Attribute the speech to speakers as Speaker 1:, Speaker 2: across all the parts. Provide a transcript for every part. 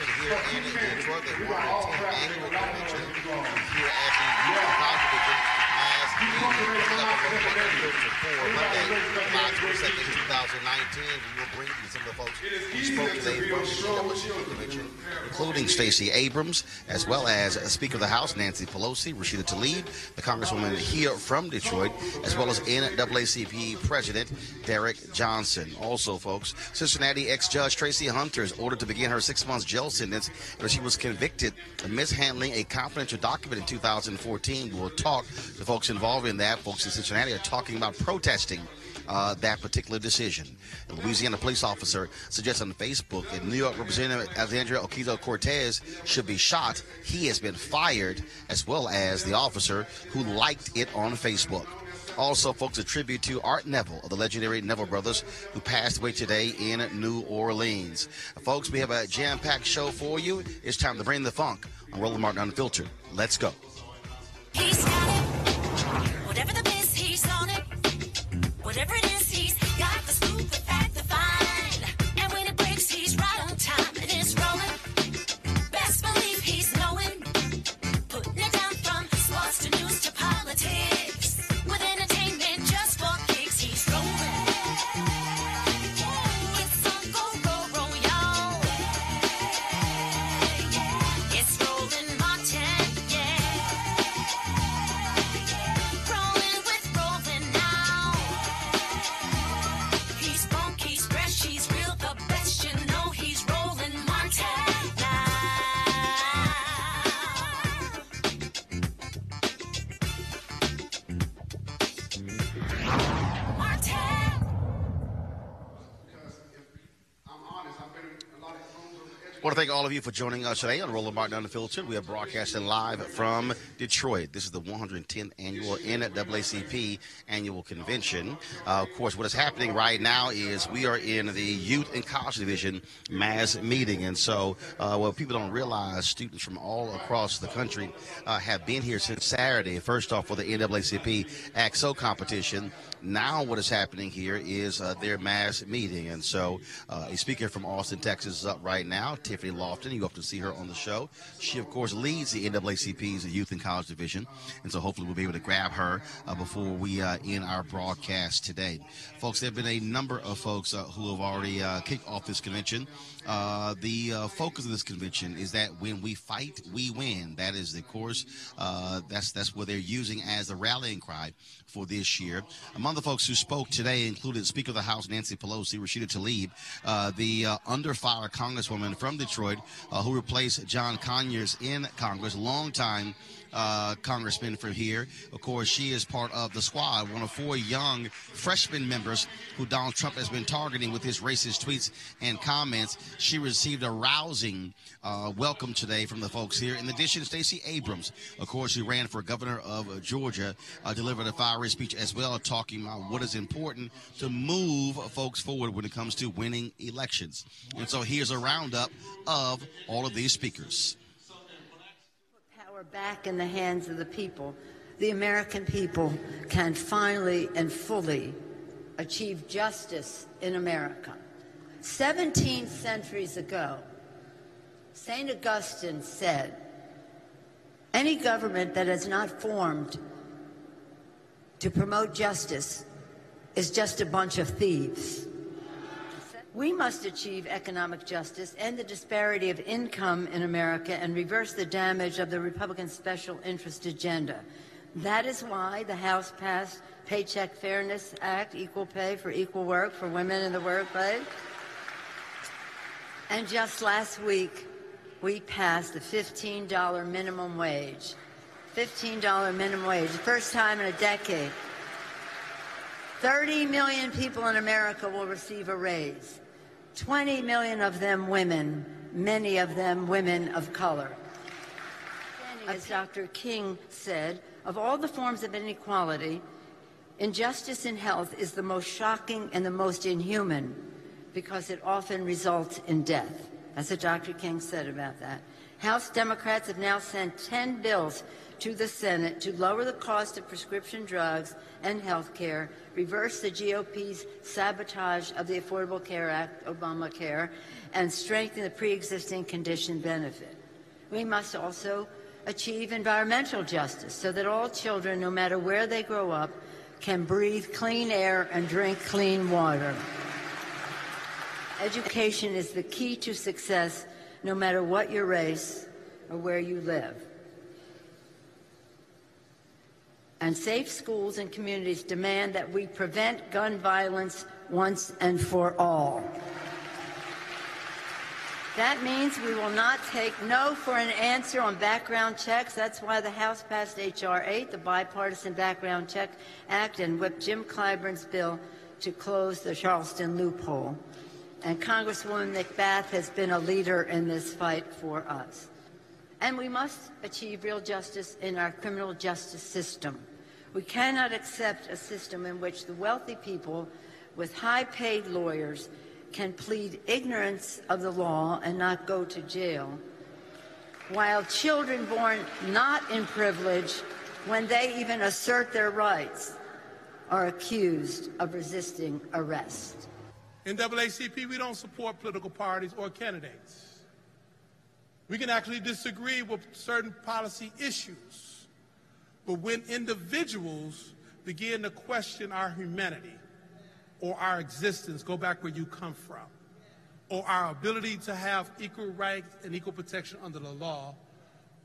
Speaker 1: Convention here in Detroit, the 110th annual convention. Here at the Youth and College Division as the 11 Monday, July 22nd, 2019. We will bring you some of the folks who spoke today from the including Stacey Abrams, as well as Speaker of the House Nancy Pelosi, Rashida Tlaib, the Congresswoman here from Detroit, as well as NAACP President Derrick Johnson. Also, folks, Cincinnati ex-judge Tracie Hunter is ordered to begin her six-month jail sentence after she was convicted of mishandling a confidential document in 2014. We'll talk to folks involved in that. Folks in Cincinnati are talking about protesting uh, that particular decision. A Louisiana police officer suggests on Facebook that New York Representative Alexandria Ocasio Cortez should be shot. He has been fired, as well as the officer who liked it on Facebook. Also, folks, a tribute to Art Neville of the legendary Neville Brothers, who passed away today in New Orleans. Folks, we have a jam packed show for you. It's time to bring the funk on Roland Martin Unfiltered. Let's go.
Speaker 2: He's got it. Whatever the biz, he's on it. Whatever it is,
Speaker 1: thank all of you for joining us today on Roland Martin Unfiltered. We are broadcasting live from Detroit. This is the 110th annual NAACP annual convention. Uh, of course, what is happening right now is we are in the Youth and College Division mass meeting. And so, uh, what people don't realize, students from all across the country uh, have been here since Saturday, first off for the NAACP ACT-SO competition. Now, what is happening here is uh, their mass meeting. And so, uh, a speaker from Austin, Texas is up right now, Tiffany Loftin. You to see her on the show. She, of course, leads the NAACP's Youth and College Division. And so, hopefully, we'll be able to grab her uh, before we uh, end our broadcast today. Folks, there have been a number of folks uh, who have already uh, kicked off this convention. Uh, the uh, focus of this convention is that when we fight, we win. That is, of course, that's that's what they're using as a rallying cry for this year. Among the folks who spoke today included Speaker of the House Nancy Pelosi, Rashida Tlaib, the under fire Congresswoman from Detroit uh, who replaced John Conyers in Congress, longtime uh, congressman from here. Of course, she is part of the squad, one of four young freshman members who Donald Trump has been targeting with his racist tweets and comments. She received a rousing uh, welcome today from the folks here. In addition, Stacey Abrams, of course, who ran for governor of Georgia, uh, delivered a fiery speech as well, talking about what is important to move folks forward when it comes to winning elections. And so here's a roundup of all of these speakers
Speaker 3: power back in the hands of the people, the American people can finally and fully achieve justice in America. 17 centuries ago, St. Augustine said, any government that is not formed to promote justice is just a bunch of thieves. We must achieve economic justice, end the disparity of income in America, and reverse the damage of the Republican special interest agenda. That is why the House passed Paycheck Fairness Act, equal pay for equal work for women in the workplace. And just last week, we passed the $15 minimum wage. $15 minimum wage, the first time in a decade. 30 million people in America will receive a raise. 20 million of them women, many of them women of color. As Dr. King said, of all the forms of inequality, injustice in health is the most shocking and the most inhuman because it often results in death. That's what Dr. King said about that. House Democrats have now sent 10 bills to the Senate to lower the cost of prescription drugs and health care, reverse the GOP's sabotage of the Affordable Care Act, Obamacare, and strengthen the pre-existing condition benefit. We must also achieve environmental justice so that all children, no matter where they grow up, can breathe clean air and drink clean water. Education is the key to success no matter what your race or where you live. And safe schools and communities demand that we prevent gun violence once and for all. That means we will not take no for an answer on background checks. That's why the House passed H.R. 8, the Bipartisan Background Check Act, and whipped Jim Clyburn's bill to close the Charleston loophole. And Congresswoman McBath has been a leader in this fight for us. And we must achieve real justice in our criminal justice system. We cannot accept a system in which the wealthy people with high paid lawyers can plead ignorance of the law and not go to jail, while children born not in privilege, when they even assert their rights, are accused of resisting arrest.
Speaker 4: In NAACP, we don't support political parties or candidates. We can actually disagree with certain policy issues. But when individuals begin to question our humanity or our existence, go back where you come from, or our ability to have equal rights and equal protection under the law,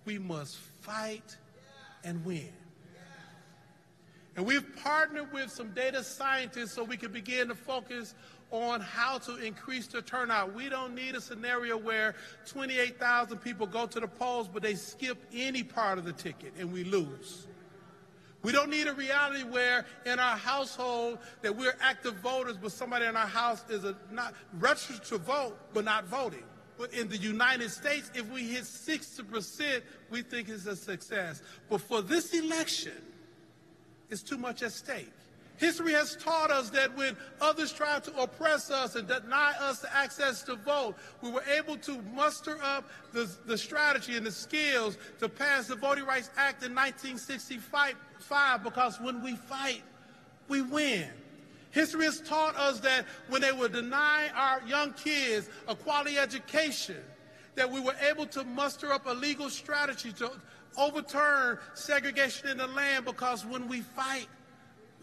Speaker 4: we must fight and win. And we've partnered with some data scientists so we can begin to focus on how to increase the turnout. We don't need a scenario where 28,000 people go to the polls, but they skip any part of the ticket and we lose. We don't need a reality where in our household that we're active voters, but somebody in our house is a, not registered to vote, but not voting. But in the United States, if we hit 60%, we think it's a success. But for this election, it's too much at stake. History has taught us that when others tried to oppress us and deny us the access to vote, we were able to muster up the, the strategy and the skills to pass the Voting Rights Act in 1965 because when we fight, we win. History has taught us that when they would deny our young kids a quality education, that we were able to muster up a legal strategy to overturn segregation in the land because when we fight,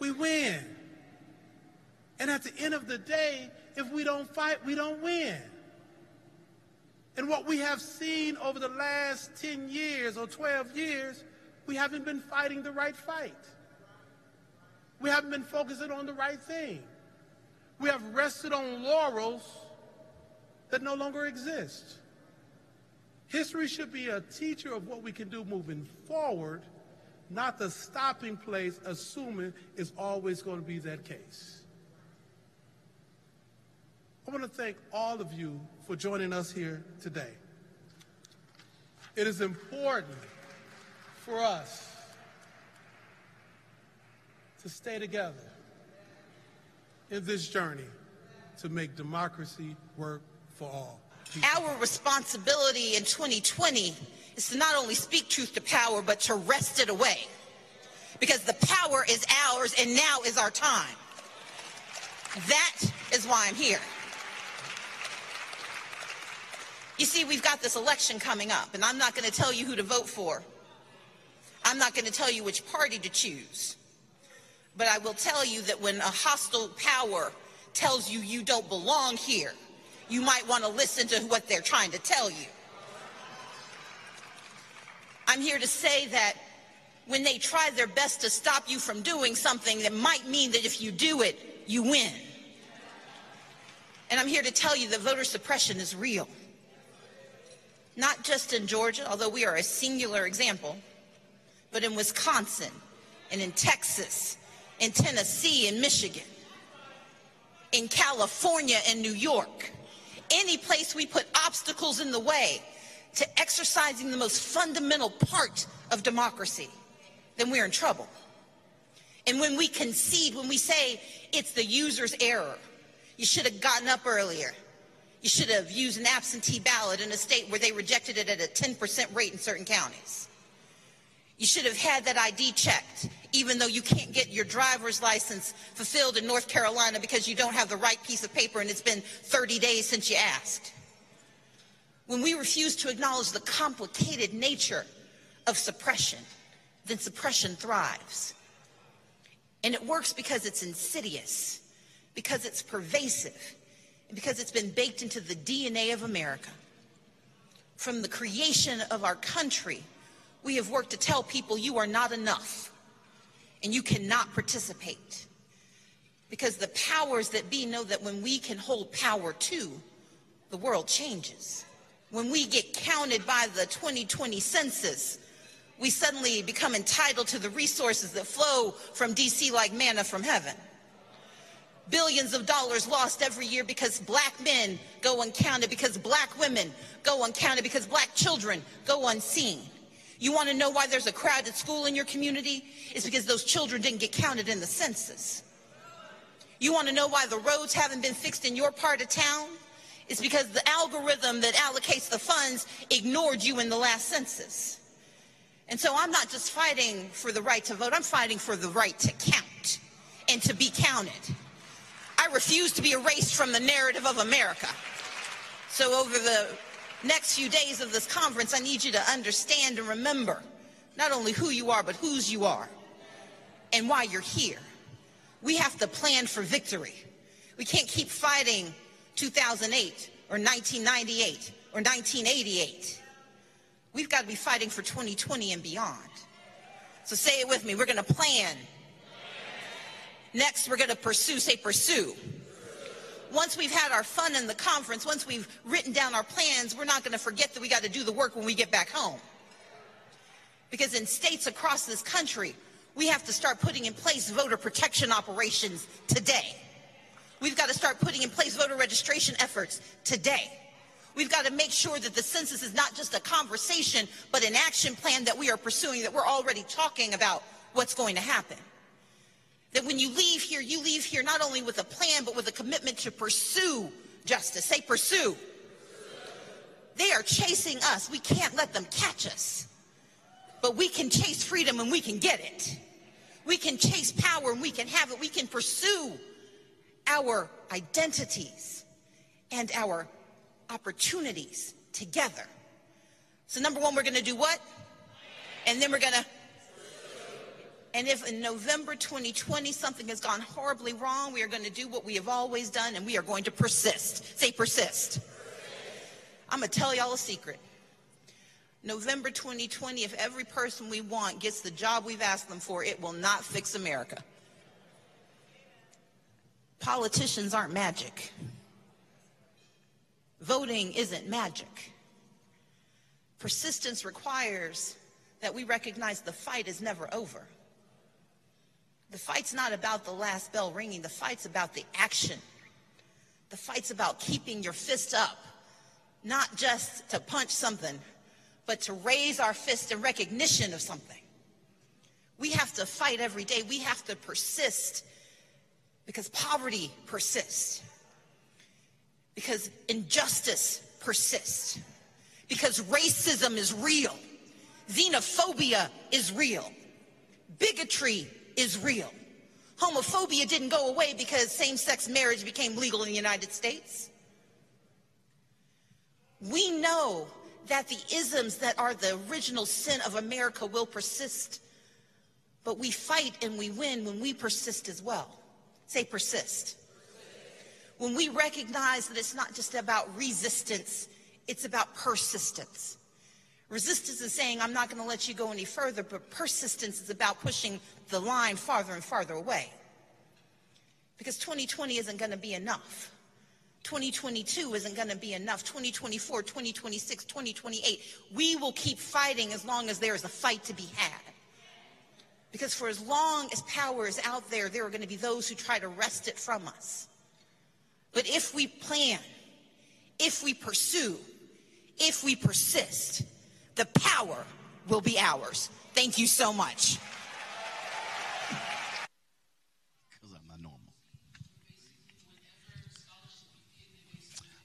Speaker 4: we win. And at the end of the day, if we don't fight, we don't win. And what we have seen over the last 10 years or 12 years, we haven't been fighting the right fight. We haven't been focusing on the right thing. We have rested on laurels that no longer exist. History should be a teacher of what we can do moving forward, not the stopping place, assuming it's always going to be that case. I want to thank all of you for joining us here today. It is important for us to stay together in this journey to make democracy work for all.
Speaker 5: Our responsibility in 2020 is to not only speak truth to power, but to wrest it away. Because the power is ours and now is our time. That is why I'm here. You see, we've got this election coming up, and I'm not going to tell you who to vote for. I'm not going to tell you which party to choose. But I will tell you that when a hostile power tells you you don't belong here, you might want to listen to what they're trying to tell you. I'm here to say that when they try their best to stop you from doing something that might mean that if you do it, you win. And I'm here to tell you that voter suppression is real. Not just in Georgia, although we are a singular example, but in Wisconsin and in Texas, in Tennessee and Michigan, in California and New York. Any place we put obstacles in the way to exercising the most fundamental part of democracy, then we're in trouble. And when we concede, when we say it's the user's error, you should have gotten up earlier. You should have used an absentee ballot in a state where they rejected it at a 10% rate in certain counties. You should have had that ID checked, even though you can't get your driver's license fulfilled in North Carolina because you don't have the right piece of paper and it's been 30 days since you asked. When we refuse to acknowledge the complicated nature of suppression, then suppression thrives. And it works because it's insidious, because it's pervasive, and because it's been baked into the DNA of America. From the creation of our country, we have worked to tell people you are not enough and you cannot participate. Because the powers that be know that when we can hold power too, the world changes. When we get counted by the 2020 census, we suddenly become entitled to the resources that flow from DC like manna from heaven. Billions of dollars lost every year because black men go uncounted, because black women go uncounted, because black children go unseen. You want to know why there's a crowded school in your community? It's because those children didn't get counted in the census. You want to know why the roads haven't been fixed in your part of town? It's because the algorithm that allocates the funds ignored you in the last census. And so I'm not just fighting for the right to vote, I'm fighting for the right to count and to be counted. I refuse to be erased from the narrative of America. So over the next few days of this conference, I need you to understand and remember not only who you are, but whose you are and why you're here. We have to plan for victory. We can't keep fighting 2008 or 1998 or 1988. We've got to be fighting for 2020 and beyond. So say it with me. We're going to plan. Next, we're going to pursue. Say pursue once we've had our fun in the conference, once we've written down our plans, we're not going to forget that we got to do the work when we get back home. Because in states across this country, we have to start putting in place voter protection operations today. We've got to start putting in place voter registration efforts today. We've got to make sure that the census is not just a conversation, but an action plan that we are pursuing, that we're already talking about what's going to happen. That when you leave here, you leave here not only with a plan, but with a commitment to pursue justice. Say pursue. They are chasing us. We can't let them catch us. But we can chase freedom and we can get it. We can chase power and we can have it. We can pursue our identities and our opportunities together. So, number one, we're going to do what? And then we're going to. And if in November 2020 something has gone horribly wrong, we are going to do what we have always done and we are going to persist. Say persist. I'm going to tell y'all a secret. November 2020, if every person we want gets the job we've asked them for, it will not fix America. Politicians aren't magic. Voting isn't magic. Persistence requires that we recognize the fight is never over. The fight's not about the last bell ringing, the fight's about the action. The fight's about keeping your fist up, not just to punch something, but to raise our fist in recognition of something. We have to fight every day. We have to persist because poverty persists, because injustice persists, because racism is real, xenophobia is real, bigotry is real. Homophobia didn't go away because same sex marriage became legal in the United States. We know that the isms that are the original sin of America will persist, but we fight and we win when we persist as well. Say persist. When we recognize that it's not just about resistance, it's about persistence. Resistance is saying, I'm not going to let you go any further, but persistence is about pushing the line farther and farther away. Because 2020 isn't going to be enough. 2022 isn't going to be enough. 2024, 2026, 2028. We will keep fighting as long as there is a fight to be had. Because for as long as power is out there, there are going to be those who try to wrest it from us. But if we plan, if we pursue, if we persist, the power will be ours. Thank you so much.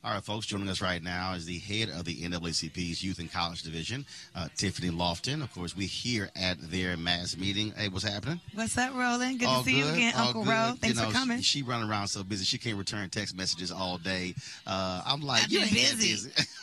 Speaker 1: All right, folks, joining us right now is the head of the NAACP's Youth and College Division, uh, Tiffany Loftin. Of course, we're here at their mass meeting. Hey, what's happening?
Speaker 6: What's up, Roland? Good
Speaker 1: All
Speaker 6: to see you again, Uncle
Speaker 1: good.
Speaker 6: Ro. Thanks
Speaker 1: you know,
Speaker 6: for coming.
Speaker 1: She, she running around so busy she can't return text messages all day. Uh, I'm like,
Speaker 6: I've
Speaker 1: you
Speaker 6: been
Speaker 1: that
Speaker 6: busy.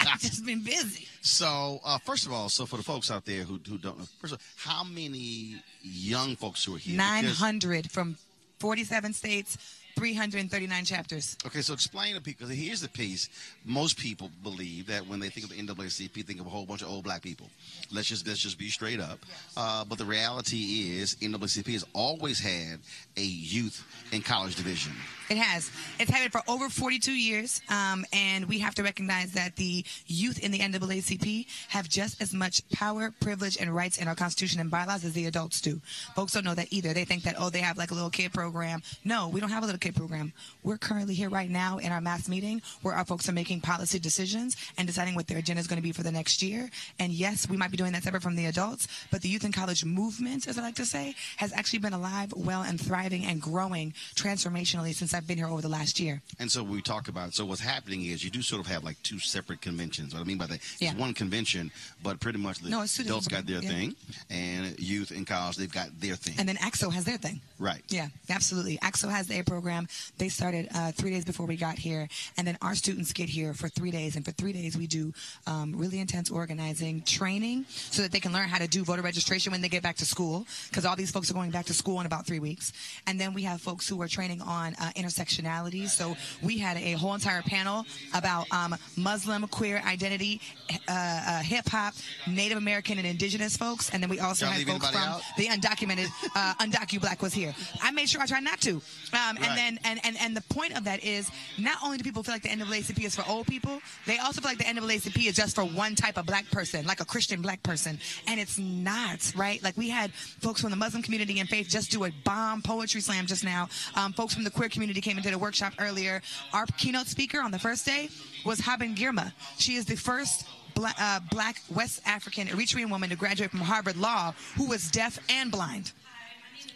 Speaker 6: I've just been busy.
Speaker 1: So, uh, first of all, so for the folks out there who, who don't know, first of all, how many young folks who are here? Because-
Speaker 6: 900 from 47 states, 339 chapters.
Speaker 1: Okay, so explain to people. Because here's the piece: most people believe that when they think of the NAACP, think of a whole bunch of old black people. Let's just let's just be straight up. Uh, but the reality is, NAACP has always had a youth and college division.
Speaker 6: It has. It's had it for over 42 years, um, and we have to recognize that the youth in the NAACP have just as much power, privilege, and rights in our Constitution and bylaws as the adults do. Folks don't know that either. They think that, oh, they have like a little kid program. No, we don't have a little kid program. We're currently here right now in our mass meeting where our folks are making policy decisions and deciding what their agenda is going to be for the next year. And yes, we might be doing that separate from the adults, but the youth and college movement, as I like to say, has actually been alive, well, and thriving and growing transformationally since I've been here over the last year.
Speaker 1: And so we talk about. So what's happening is you do sort of have like two separate conventions. What I mean by that,
Speaker 6: Yeah.
Speaker 1: it's one convention, but pretty much the
Speaker 6: No,
Speaker 1: adults got their
Speaker 6: yeah.
Speaker 1: thing, and youth and college they've got their thing.
Speaker 6: And then ACT-SO has their thing.
Speaker 1: right.
Speaker 6: Yeah, absolutely. ACT-SO has their program. They started uh, three days before we got here, and then our students get here for three days. And for three days, we do um, really intense organizing training so that they can learn how to do voter registration when they get back to school, because all these folks are going back to school in about three weeks. And then we have folks who are training on uh, intersectionality. So we had a whole entire panel about um, Muslim queer identity, uh, uh, hip hop, Native American, and Indigenous folks. And then we also
Speaker 1: Y'all
Speaker 6: had folks from
Speaker 1: out?
Speaker 6: the undocumented uh, UndocuBlack was here. I made sure I tried not to. Um,
Speaker 1: Right.
Speaker 6: And then and, and and the point of that is not only do people feel like the NAACP is for old people, they also feel like the NAACP is just for one type of black person, like a Christian black person, and it's not right. Like we had folks from the Muslim community and faith just do a bomb poetry slam just now. Um, folks from the queer community community came into the workshop earlier. Our keynote speaker on the first day was Haben Girma. She is the first black, uh, black West African Eritrean woman to graduate from Harvard Law who was deaf and blind.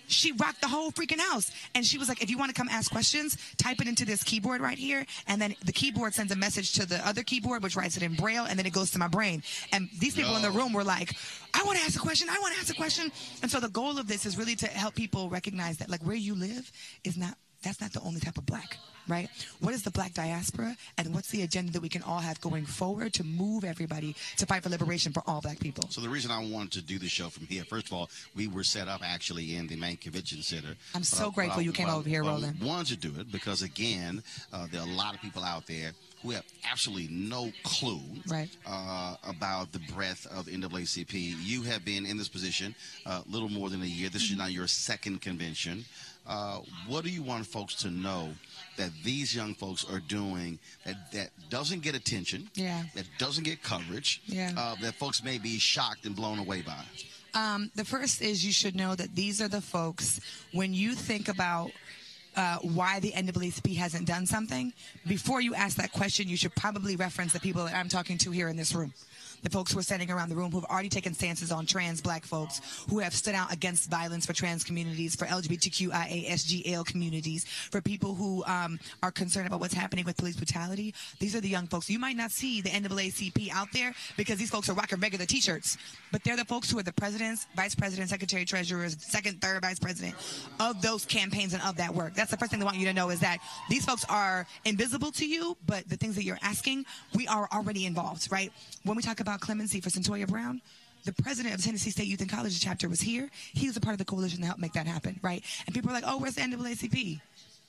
Speaker 6: She rocked the whole freaking house. And she was like, if you want to come ask questions, type it into this keyboard right here. And then the keyboard sends a message to the other keyboard, which writes it in braille, and then it goes to my brain. And these people in the room were like, I want to ask a question. I want to ask a question. And so the goal of this is really to help people recognize that like where you live is not that's not the only type of black, right? What is the black diaspora and what's the agenda that we can all have going forward to move everybody to fight for liberation for all black people?
Speaker 1: So the reason I wanted to do the show from here, first of all, we were set up actually in the main convention center.
Speaker 6: I'm so grateful
Speaker 1: I-
Speaker 6: you came over here,
Speaker 1: but I
Speaker 6: Roland.
Speaker 1: wanted to do it because again, uh, there are a lot of people out there who have absolutely no clue
Speaker 6: Right.
Speaker 1: uh, about the breadth of NAACP. You have been in this position a little more than a year. This is
Speaker 6: Mm-hmm.
Speaker 1: now your second convention. Uh, what do you want folks to know that these young folks are doing that, that doesn't get attention,
Speaker 6: Yeah.
Speaker 1: that doesn't get coverage,
Speaker 6: Yeah.
Speaker 1: uh, that folks may be shocked and blown away by?
Speaker 6: Um, the first is you should know that these are the folks, when you think about uh, why the NAACP hasn't done something, before you ask that question, you should probably reference the people that I'm talking to here in this room. The folks who are standing around the room who have already taken stances on trans black folks, who have stood out against violence for trans communities, for LGBTQIA, SGL communities, for people who um, are concerned about what's happening with police brutality. These are the young folks. You might not see the NAACP out there because these folks are rocking regular t-shirts, but they're the folks who are the presidents, vice president, secretary, treasurers, second, third vice president of those campaigns and of that work. That's the first thing I want you to know is that these folks are invisible to you, but the things that you're asking, we are already involved, right? When we talk about clemency for Cyntoia Brown, the president of Tennessee State Youth and College chapter was here. He was a part of the coalition to help make that happen, right? And people are like, oh, where's the NAACP?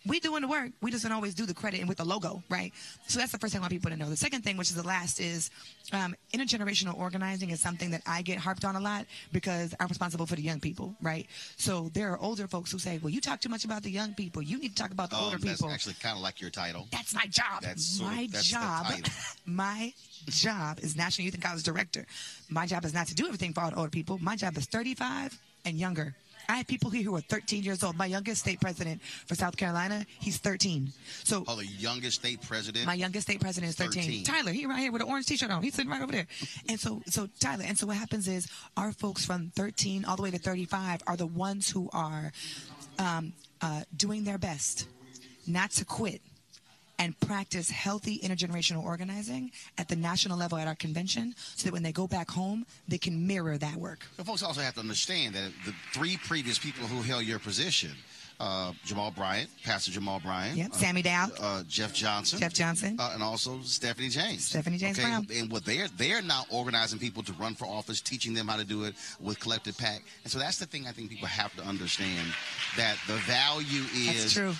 Speaker 6: We doing the work. We just don't always do the credit and with the logo, right? So that's the first thing I want people to know. The second thing, which is the last, is um, intergenerational organizing is something that I get harped on a lot because I'm responsible for the young people, right? So there are older folks who say, well, you talk too much about the young people. You need to talk about the older
Speaker 1: Um, that's
Speaker 6: people.
Speaker 1: actually kind of like your title.
Speaker 6: That's my job.
Speaker 1: That's sort of-
Speaker 6: my
Speaker 1: that's
Speaker 6: job. my job is National Youth and College Director. My job is not to do everything for all the older people. My job is 35 and younger. I have people here who are 13 years old. My youngest state president for South Carolina, he's 13. So
Speaker 1: Oh, the youngest state president.
Speaker 6: my youngest state president is 13.
Speaker 1: 13.
Speaker 6: Tyler, he right here with an orange t-shirt on. He's sitting right over there. And so, so Tyler, and so what happens is our folks from 13 all the way to 35 are the ones who are um, uh, doing their best not to quit and practice healthy intergenerational organizing at the national level at our convention so that when they go back home, they can mirror that work.
Speaker 1: But folks also have to understand that the three previous people who held your position, uh, Jamal Bryant, Pastor Jamal Bryant,
Speaker 6: Yep,
Speaker 1: uh,
Speaker 6: Sammy Dow.
Speaker 1: uh, Jeff Johnson,
Speaker 6: Jeff Johnson.
Speaker 1: uh, and also Stephanie James.
Speaker 6: Stephanie James
Speaker 1: okay?
Speaker 6: Brown.
Speaker 1: And what they're they're now organizing people to run for office, teaching them how to do it with Collective PAC. And so that's the thing I think people have to understand that the value is
Speaker 6: true.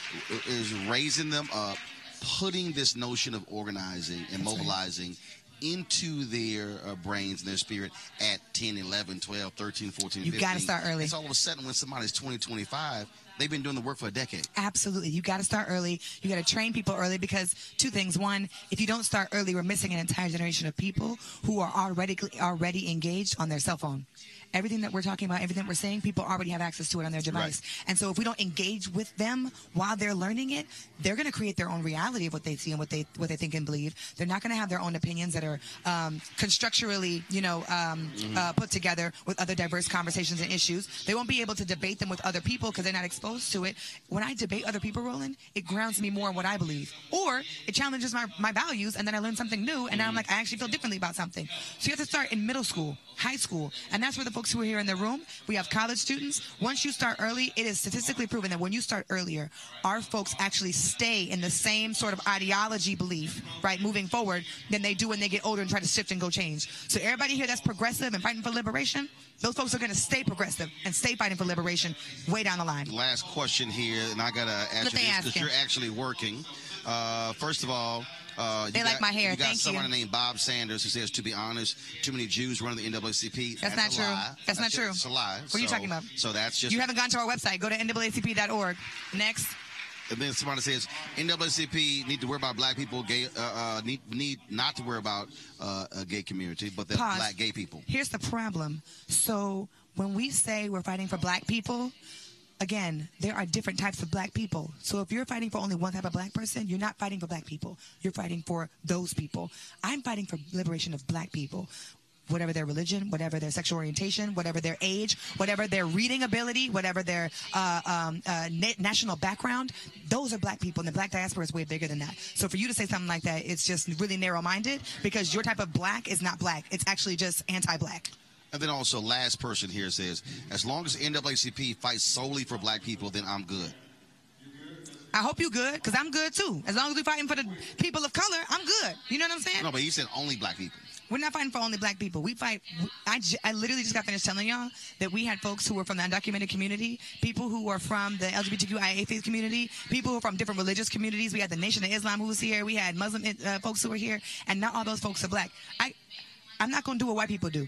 Speaker 1: is raising them up, putting this notion of organizing and mobilizing into their uh, brains and their spirit at 10, 11, 12, 13, 14,
Speaker 6: You
Speaker 1: 15.
Speaker 6: gotta start early.
Speaker 1: It's all of a sudden when somebody's 20, 25, they've been doing the work for a decade.
Speaker 6: Absolutely. You got to start early. You got to train people early because two things. One, if you don't start early, we're missing an entire generation of people who are already already engaged on their cell phone. Everything that we're talking about, everything we're saying, people already have access to it on their device. And so if we don't engage with them while they're learning it, they're going to create their own reality of what they see and what they what they think and believe. They're not going to have their own opinions that are um, constructurally, you know, um, uh, put together with other diverse conversations and issues. They won't be able to debate them with other people because they're not exposed to it. When I debate other people, Roland, it grounds me more in what I believe, or it challenges my, my values, and then I learn something new, and now I'm like, I actually feel differently about something. So you have to start in middle school, high school, and that's where the folks who are here in the room. We have college students. Once you start early, it is statistically proven that when you start earlier, our folks actually stay in the same sort of ideology belief, right, moving forward, than they do when they get older and try to shift and go change. So everybody here that's progressive and fighting for liberation, those folks are going to stay progressive and stay fighting for liberation way down the line.
Speaker 1: Last question here, and I got to ask you this because you're actually working. Uh, first of all, uh, you
Speaker 6: They like my hair.
Speaker 1: You got
Speaker 6: Thank you.
Speaker 1: someone named Bob Sanders who says, to be honest, too many Jews run the NAACP.
Speaker 6: That's,
Speaker 1: a
Speaker 6: not true.
Speaker 1: lie.
Speaker 6: That's, not true.
Speaker 1: It's a lie.
Speaker 6: What are you talking about?
Speaker 1: So that's just.
Speaker 6: You haven't gone to our website. Go to NAACP.org. Next.
Speaker 1: And then somebody says NAACP need to worry about black people, gay uh, uh, need need not to worry about uh, a gay community, but the
Speaker 6: Pause.
Speaker 1: black gay people.
Speaker 6: Here's the problem. So when we say we're fighting for black people, again, there are different types of black people. So if you're fighting for only one type of black person, you're not fighting for black people. You're fighting for those people. I'm fighting for liberation of black people. Whatever their religion, whatever their sexual orientation, whatever their age, whatever their reading ability, whatever their uh, um, uh, na- national background, those are black people, and the black diaspora is way bigger than that. So for you to say something like that, it's just really narrow-minded because your type of black is not black. It's actually just anti-black.
Speaker 1: And then also, last person here says, as long as NAACP fights solely for black people, then I'm good.
Speaker 6: I hope you're good, because I'm good too. As long as we're fighting for the people of color, I'm good. You know what I'm saying?
Speaker 1: No, but you said only black people.
Speaker 6: We're not fighting for only black people. We fight. I, j- I literally just got finished telling y'all that we had folks who were from the undocumented community, people who were from the LGBTQIA atheist community, people who were from different religious communities. We had the Nation of Islam who was here. We had Muslim uh, folks who were here, and not all those folks are black. I, I'm not gonna do what white people do.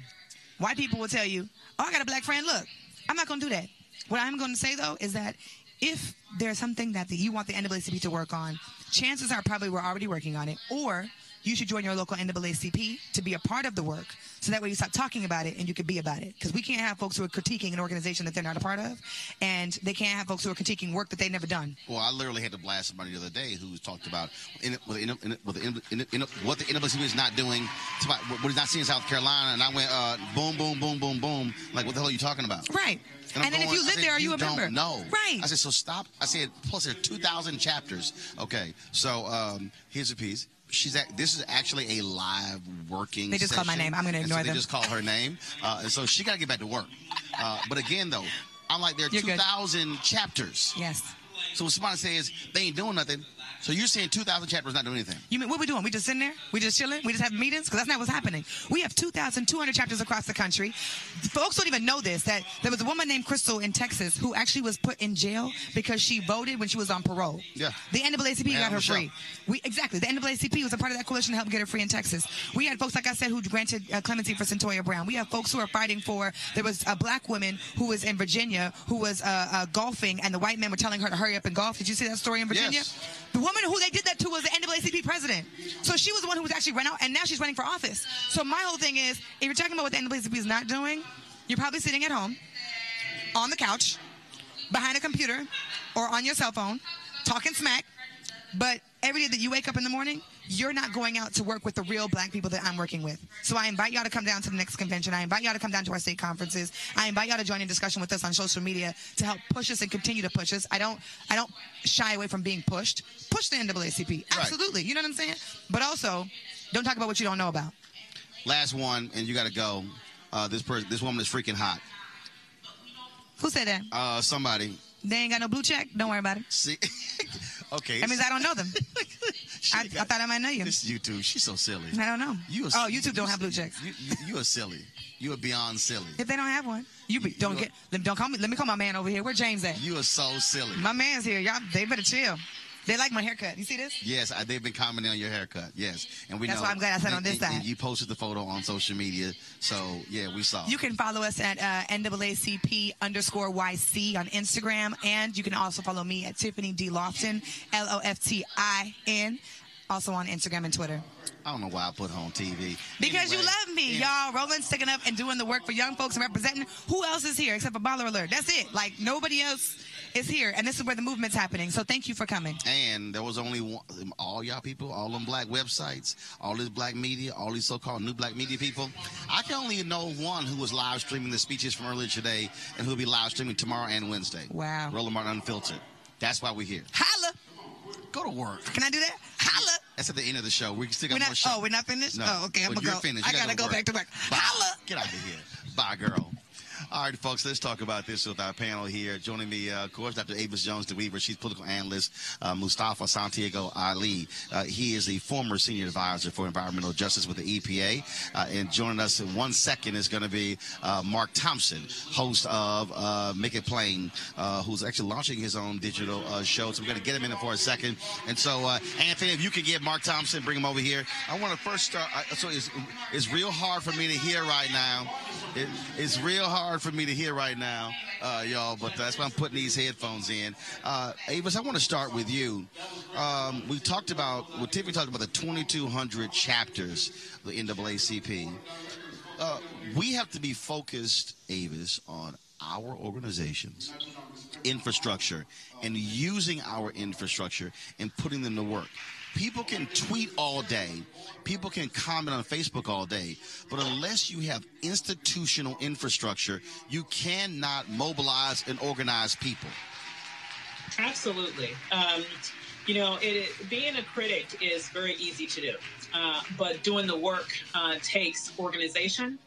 Speaker 6: White people will tell you, "Oh, I got a black friend. Look, I'm not gonna do that." What I'm going to say though is that if there's something that the, you want the NAACP to work on, chances are probably we're already working on it, or you should join your local NAACP to be a part of the work, so that way you stop talking about it and you can be about it. Because we can't have folks who are critiquing an organization that they're not a part of, and they can't have folks who are critiquing work that they've never done.
Speaker 1: Well, I literally had to blast somebody the other day who talked about in, what, the, in, what, the, in, in, what the NAACP is not doing, what he's not seeing in South Carolina, and I went, uh, boom, boom, boom, boom, boom. Like, what the hell are you talking about?
Speaker 6: Right.
Speaker 1: I'm
Speaker 6: And then if you live
Speaker 1: said,
Speaker 6: there, are you a
Speaker 1: don't
Speaker 6: member?
Speaker 1: No.
Speaker 6: Right.
Speaker 1: I said, so stop. I said, plus there are 2,000 chapters. Okay, so um, here's a piece. She's at, this is actually a live working.
Speaker 6: They just called my name. I'm gonna
Speaker 1: and
Speaker 6: ignore
Speaker 1: so
Speaker 6: them.
Speaker 1: They just called her name, uh, and so she got to get back to work. Uh, but again, though, I'm like there are
Speaker 6: You're
Speaker 1: 2,000 chapters.
Speaker 6: Yes.
Speaker 1: So when somebody says they ain't doing nothing, so you're saying 2,000 chapters not doing anything.
Speaker 6: You mean what we doing? We just sitting there? We just chilling? We just having meetings? Because that's not what's happening. We have 2,200 chapters across the country. Folks don't even know this. That there was a woman named Crystal in Texas who actually was put in jail because she voted when she was on parole.
Speaker 1: Yeah.
Speaker 6: The NAACP
Speaker 1: Yeah,
Speaker 6: got her
Speaker 1: Michelle.
Speaker 6: free. We exactly. The NAACP was a part of that coalition to help get her free in Texas. We had folks, like I said, who granted uh, clemency for Cyntoia Brown. We have folks who are fighting for. There was a black woman who was in Virginia who was uh, uh, golfing, and the white men were telling her to hurry up and golf. Did you see that story in Virginia?
Speaker 1: Yes.
Speaker 6: The woman who they did that to was the NAACP president. So she was the one who was actually run out, and now she's running for office. So my whole thing is, if you're talking about what the NAACP is not doing, you're probably sitting at home, on the couch, behind a computer, or on your cell phone, talking smack. But every day that you wake up in the morning, you're not going out to work with the real black people that I'm working with. So I invite y'all to come down to the next convention. I invite y'all to come down to our state conferences. I invite y'all to join in discussion with us on social media to help push us and continue to push us. I don't I don't shy away from being pushed. Push the NAACP. Absolutely. You know what I'm saying? But also, don't talk about what you don't know about.
Speaker 1: Last one, and you got to go. Uh, this person, this woman is freaking hot.
Speaker 6: Who said that?
Speaker 1: Uh, somebody.
Speaker 6: They ain't got no blue check. Don't worry about it.
Speaker 1: See, okay.
Speaker 6: That means I don't know them. I, I thought I might know you.
Speaker 1: This YouTube, she's so silly.
Speaker 6: I don't know.
Speaker 1: You a-
Speaker 6: oh, YouTube don't have blue checks.
Speaker 1: You, you, you are silly. You are beyond silly.
Speaker 6: If they don't have one, you be, don't get. let- Don't call me. Let me call my man over here. Where James at?
Speaker 1: You are so silly.
Speaker 6: My man's here. Y'all, they better chill. They like my haircut. You see this?
Speaker 1: Yes, I, they've been commenting on your haircut. Yes, and we
Speaker 6: That's
Speaker 1: know.
Speaker 6: why I'm glad I sat on this
Speaker 1: and- and
Speaker 6: side.
Speaker 1: you posted the photo on social media, so yeah, we saw.
Speaker 6: You can follow us at uh, NAACP underscore YC on Instagram, and you can also follow me at Tiffany D Loftin, L O F T I N, also on Instagram and Twitter.
Speaker 1: I don't know why I put her on TV.
Speaker 6: Because you love me, y'all. Rolling, sticking up, and doing the work for young folks and representing. Who else is here except for Baller Alert? That's it. Like nobody else is here, and this is where the movement's happening. So thank you for coming.
Speaker 1: And there was only one, all y'all people, all them black websites, all this black media, all these so-called new black media people. I can only know one who was live streaming the speeches from earlier today, and who'll be live streaming tomorrow and Wednesday.
Speaker 6: Wow.
Speaker 1: Roland Martin Unfiltered. That's why we're here.
Speaker 6: Holla!
Speaker 1: Go to work.
Speaker 6: Can I do that? Holla!
Speaker 1: That's at the end of the show. We still got
Speaker 6: We're
Speaker 1: more show.
Speaker 6: oh, we're not finished?
Speaker 1: No.
Speaker 6: Oh, okay, I'm
Speaker 1: When
Speaker 6: gonna
Speaker 1: you're
Speaker 6: go.
Speaker 1: finished,
Speaker 6: I
Speaker 1: you
Speaker 6: gotta go back to work.
Speaker 1: Bye.
Speaker 6: Holla!
Speaker 1: Get out of here. Bye, girl. All right, folks, let's talk about this with our panel here. Joining me, uh, of course, Dr. Avis Jones DeWeever. She's political analyst. Uh, Mustafa Santiago Ali. Uh, he is the former senior advisor for environmental justice with the EPA. Uh, and joining us in one second is going to be uh, Mark Thompson, host of uh, Make It Plain, who's actually launching his own digital show. So we're going to get him in for a second. And so, Anthony, if you could get Mark Thompson, bring him over here. I want to first start. So it's, it's real hard for me to hear right now. It, it's real hard for me to hear right now, uh, y'all, but that's why I'm putting these headphones in. Uh, Avis, I want to start with you. Um, we talked about, well, Tiffany talked about the 2,200 chapters of the NAACP. Uh, we have to be focused, Avis, on our organizations infrastructure and using our infrastructure and putting them to work. People can tweet all day, people can comment on Facebook all day, but unless you have institutional infrastructure, you cannot mobilize and organize people.
Speaker 7: Absolutely. Um, you know, it, being a critic is very easy to do, uh, but doing the work uh, takes organization,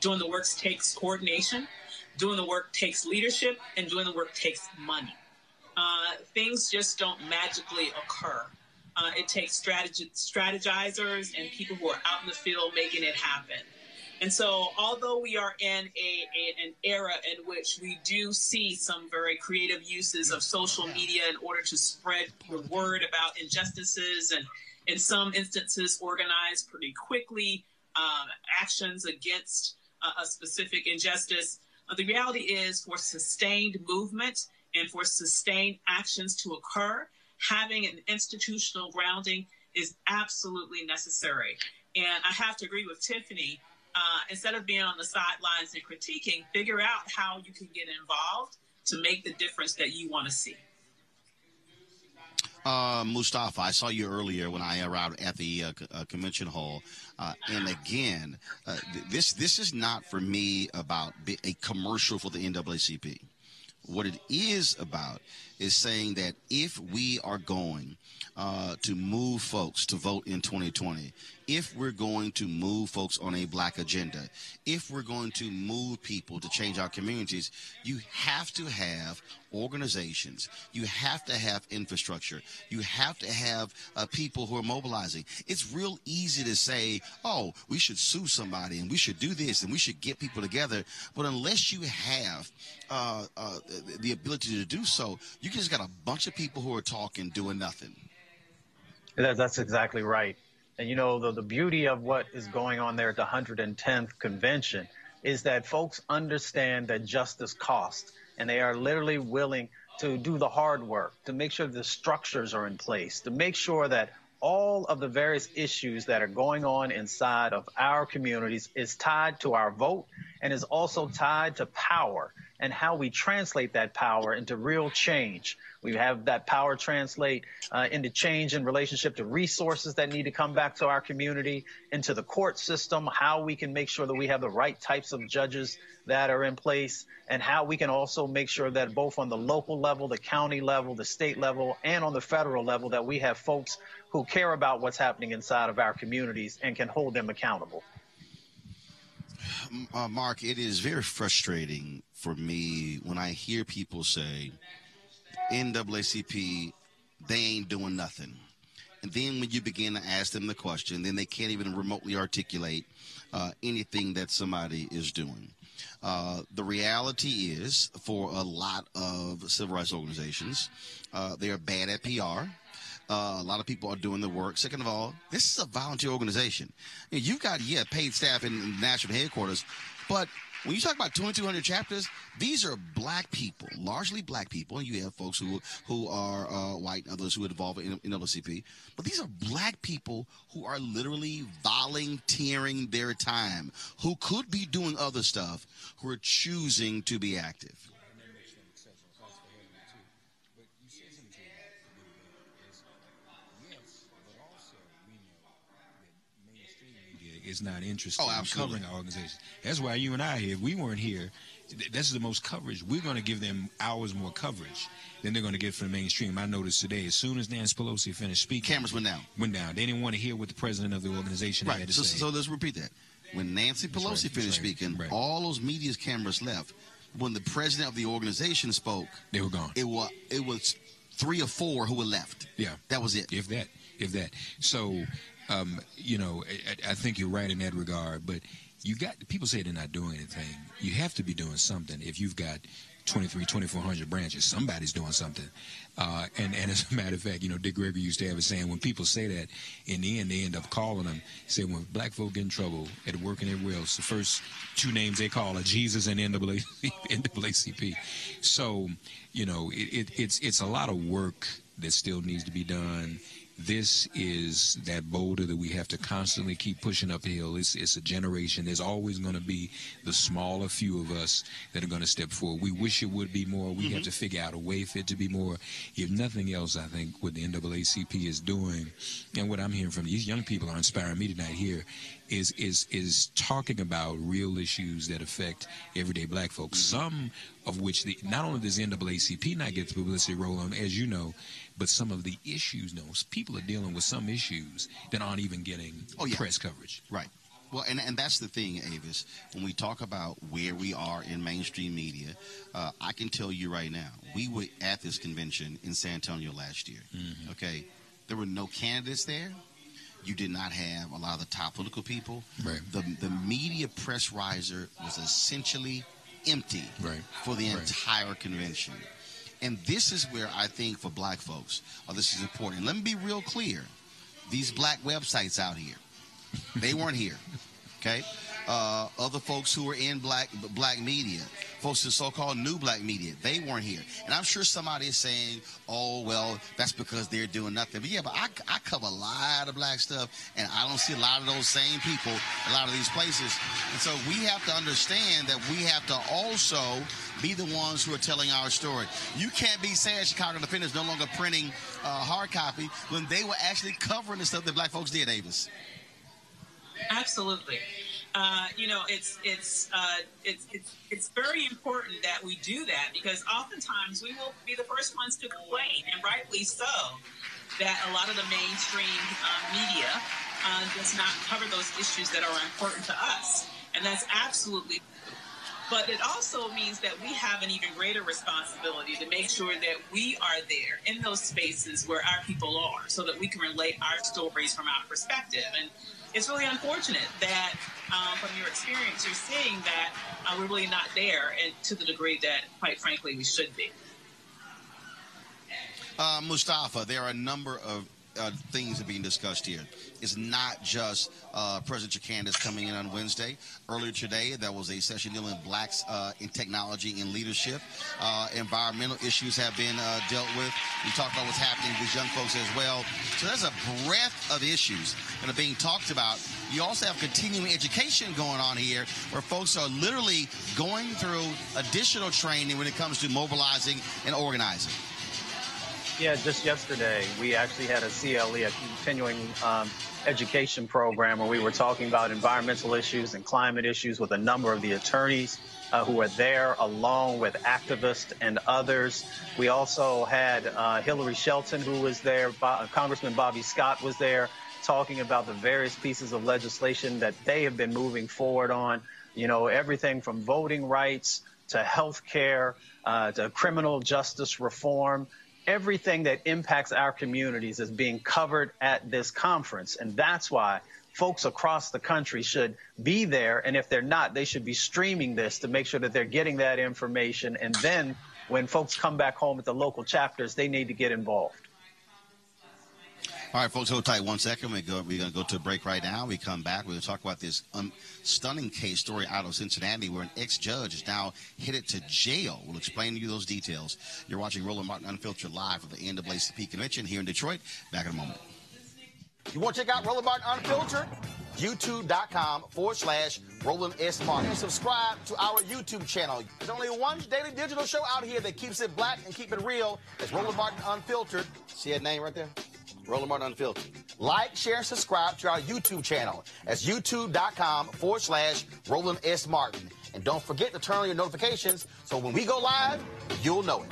Speaker 7: doing the work takes coordination, doing the work takes leadership, and doing the work takes money. Uh, things just don't magically occur. Uh, it takes strategi- strategizers and people who are out in the field making it happen. And so, although we are in a, a, an era in which we do see some very creative uses of social media in order to spread the word about injustices and, in some instances, organize pretty quickly um, actions against uh, a specific injustice, uh, the reality is for sustained movement and for sustained actions to occur, having an institutional grounding is absolutely necessary. And I have to agree with Tiffany. Uh, instead of being on the sidelines and critiquing, figure out how you can get involved to make the difference that you want to see.
Speaker 1: Uh, Mustafa, I saw you earlier when I arrived at the uh, uh, convention hall, uh, and again, uh, th- this this is not for me about a commercial for the NAACP. What it is about is saying that if we are going uh, to move folks to vote in 2020, if we're going to move folks on a black agenda, if we're going to move people to change our communities, you have to have organizations. You have to have infrastructure. You have to have uh, people who are mobilizing. It's real easy to say, oh, we should sue somebody and we should do this and we should get people together. But unless you have uh, uh, the ability to do so, you just got a bunch of people who are talking, doing nothing.
Speaker 8: That's exactly right. And you know, the, the beauty of what is going on there at the 110th convention is that folks understand that justice costs, and they are literally willing to do the hard work, to make sure the structures are in place, to make sure that all of the various issues that are going on inside of our communities is tied to our vote and is also tied to power and how we translate that power into real change. We have that power translate uh, into change in relationship to resources that need to come back to our community, into the court system, how we can make sure that we have the right types of judges that are in place, and how we can also make sure that both on the local level, the county level, the state level, and on the federal level, that we have folks who care about what's happening inside of our communities and can hold them accountable.
Speaker 1: Uh, Mark, it is very frustrating for me when I hear people say, NAACP, they ain't doing nothing. And then when you begin to ask them the question, then they can't even remotely articulate uh, anything that somebody is doing. Uh, the reality is, for a lot of civil rights organizations, uh, they are bad at PR. Uh, a lot of people are doing the work. Second of all, this is a volunteer organization. You've got, yeah, paid staff in, in national headquarters, but when you talk about 2,200 chapters, these are black people, largely black people. And you have folks who who are uh, white, others who are involved in NAACP. But these are black people who are literally volunteering their time, who could be doing other stuff, who are choosing to be active.
Speaker 9: Is not interested
Speaker 1: Oh,
Speaker 9: in
Speaker 1: absolutely.
Speaker 9: covering our organization. That's why you and I here, if we weren't here, th- this is the most coverage. We're going to give them hours more coverage than they're going to get from the mainstream. I noticed today, as soon as Nancy Pelosi finished speaking,
Speaker 1: Cameras went down.
Speaker 9: Went down. They didn't want to hear what the president of the organization had to
Speaker 1: So,
Speaker 9: say.
Speaker 1: so let's repeat that. When Nancy Pelosi
Speaker 9: right,
Speaker 1: finished
Speaker 9: right,
Speaker 1: speaking,
Speaker 9: right.
Speaker 1: all those media's cameras left. When the president of the organization spoke,
Speaker 9: they were gone.
Speaker 1: It was it was three or four who were left.
Speaker 9: Yeah,
Speaker 1: that was it.
Speaker 9: If that, if that. So, um, you know, I, I think you're right in that regard. But you got people say they're not doing anything. You have to be doing something if you've got 23, 2,400 branches. Somebody's doing something. Uh, and, and as a matter of fact, you know, Dick Gregory used to have a saying, when people say that, in the end, they end up calling them. Say, when black folk get in trouble at work and everywhere else, the first two names they call are Jesus and NAACP. NAACP. So, you know, it, it, it's, it's a lot of work that still needs to be done. This is that boulder that we have to constantly keep pushing uphill. It's, it's a generation. There's always going to be the smaller few of us that are going to step forward. We wish it would be more. We have mm-hmm. to figure out a way for it to be more. If nothing else, I think what the NAACP is doing, and what I'm hearing from these young people are inspiring me tonight here, is is is talking about real issues that affect everyday black folks. Mm-hmm. Some of which the not only does the NAACP not get the publicity roll on, as you know, but some of the issues, no, people are dealing with some issues that aren't even getting
Speaker 1: Oh, yeah.
Speaker 9: press coverage.
Speaker 1: Right. Well, and, and that's the thing, Avis. When we talk about where we are in mainstream media, uh, I can tell you right now, we were at this convention in San Antonio last year. Okay, there were no candidates there. You did not have a lot of the top political people.
Speaker 9: Right.
Speaker 1: The the media press riser was essentially empty
Speaker 9: Right.
Speaker 1: for the
Speaker 9: Right.
Speaker 1: entire convention. And this is where I think for black folks, oh, this is important. Let me be real clear. These black websites out here, they weren't here. Okay? Uh, other folks who were in black black media, folks in so-called new black media, they weren't here. And I'm sure somebody is saying, "Oh, well, that's because they're doing nothing." But yeah, but I, I cover a lot of black stuff, and I don't see a lot of those same people a lot of these places. And so we have to understand that we have to also be the ones who are telling our story. You can't be saying Chicago Defenders no longer printing uh, hard copy when they were actually covering the stuff that black folks did, Avis.
Speaker 7: Absolutely. Uh, you know, it's it's uh, it's it's it's very important that we do that because oftentimes we will be the first ones to complain, and rightly so, that a lot of the mainstream uh, media uh, does not cover those issues that are important to us, and that's absolutely. But it also means that we have an even greater responsibility to make sure that we are there in those spaces where our people are so that we can relate our stories from our perspective. And it's really unfortunate that um, from your experience, you're seeing that uh, we're really not there and to the degree that, quite frankly, we should be.
Speaker 1: Uh, Mustafa, there are a number of uh, things are being discussed here. It's not just uh, presidential candidates coming in on Wednesday. Earlier today, there was a session dealing with blacks uh, in technology and leadership. Uh, environmental issues have been uh, dealt with. We talked about what's happening with young folks as well. So there's a breadth of issues that are being talked about. You also have continuing education going on here where folks are literally going through additional training when it comes to mobilizing and organizing.
Speaker 8: Yeah, just yesterday we actually had a CLE, a continuing um, education program, where we were talking about environmental issues and climate issues with a number of the attorneys uh, who were there, along with activists and others. We also had uh, Hilary Shelton, who was there, Bo- Congressman Bobby Scott was there, talking about the various pieces of legislation that they have been moving forward on. You know, everything from voting rights to health care uh, to criminal justice reform everything that impacts our communities is being covered at this conference. And that's why folks across the country should be there. And if they're not, they should be streaming this to make sure that they're getting that information. And then when folks come back home at the local chapters, they need to get involved.
Speaker 1: All right, folks, hold tight one second. We go, we're going to go to a break right now. We come back. We're going to talk about this um, stunning case story out of Cincinnati where an ex-judge is now headed to jail. We'll explain to you those details. You're watching Roland Martin Unfiltered live from the NAACP convention here in Detroit. Back in a moment. You want to check out Roland Martin Unfiltered? YouTube.com forward slash Roland S. Martin. And subscribe to our YouTube channel. There's only one daily digital show out here that keeps it black and keep it real. It's Roland Martin Unfiltered. See that name right there? Roland Martin Unfiltered. Like, share, and subscribe to our YouTube channel. That's youtube.com forward slash Roland S. Martin. And don't forget to turn on your notifications so when we go live, you'll know it.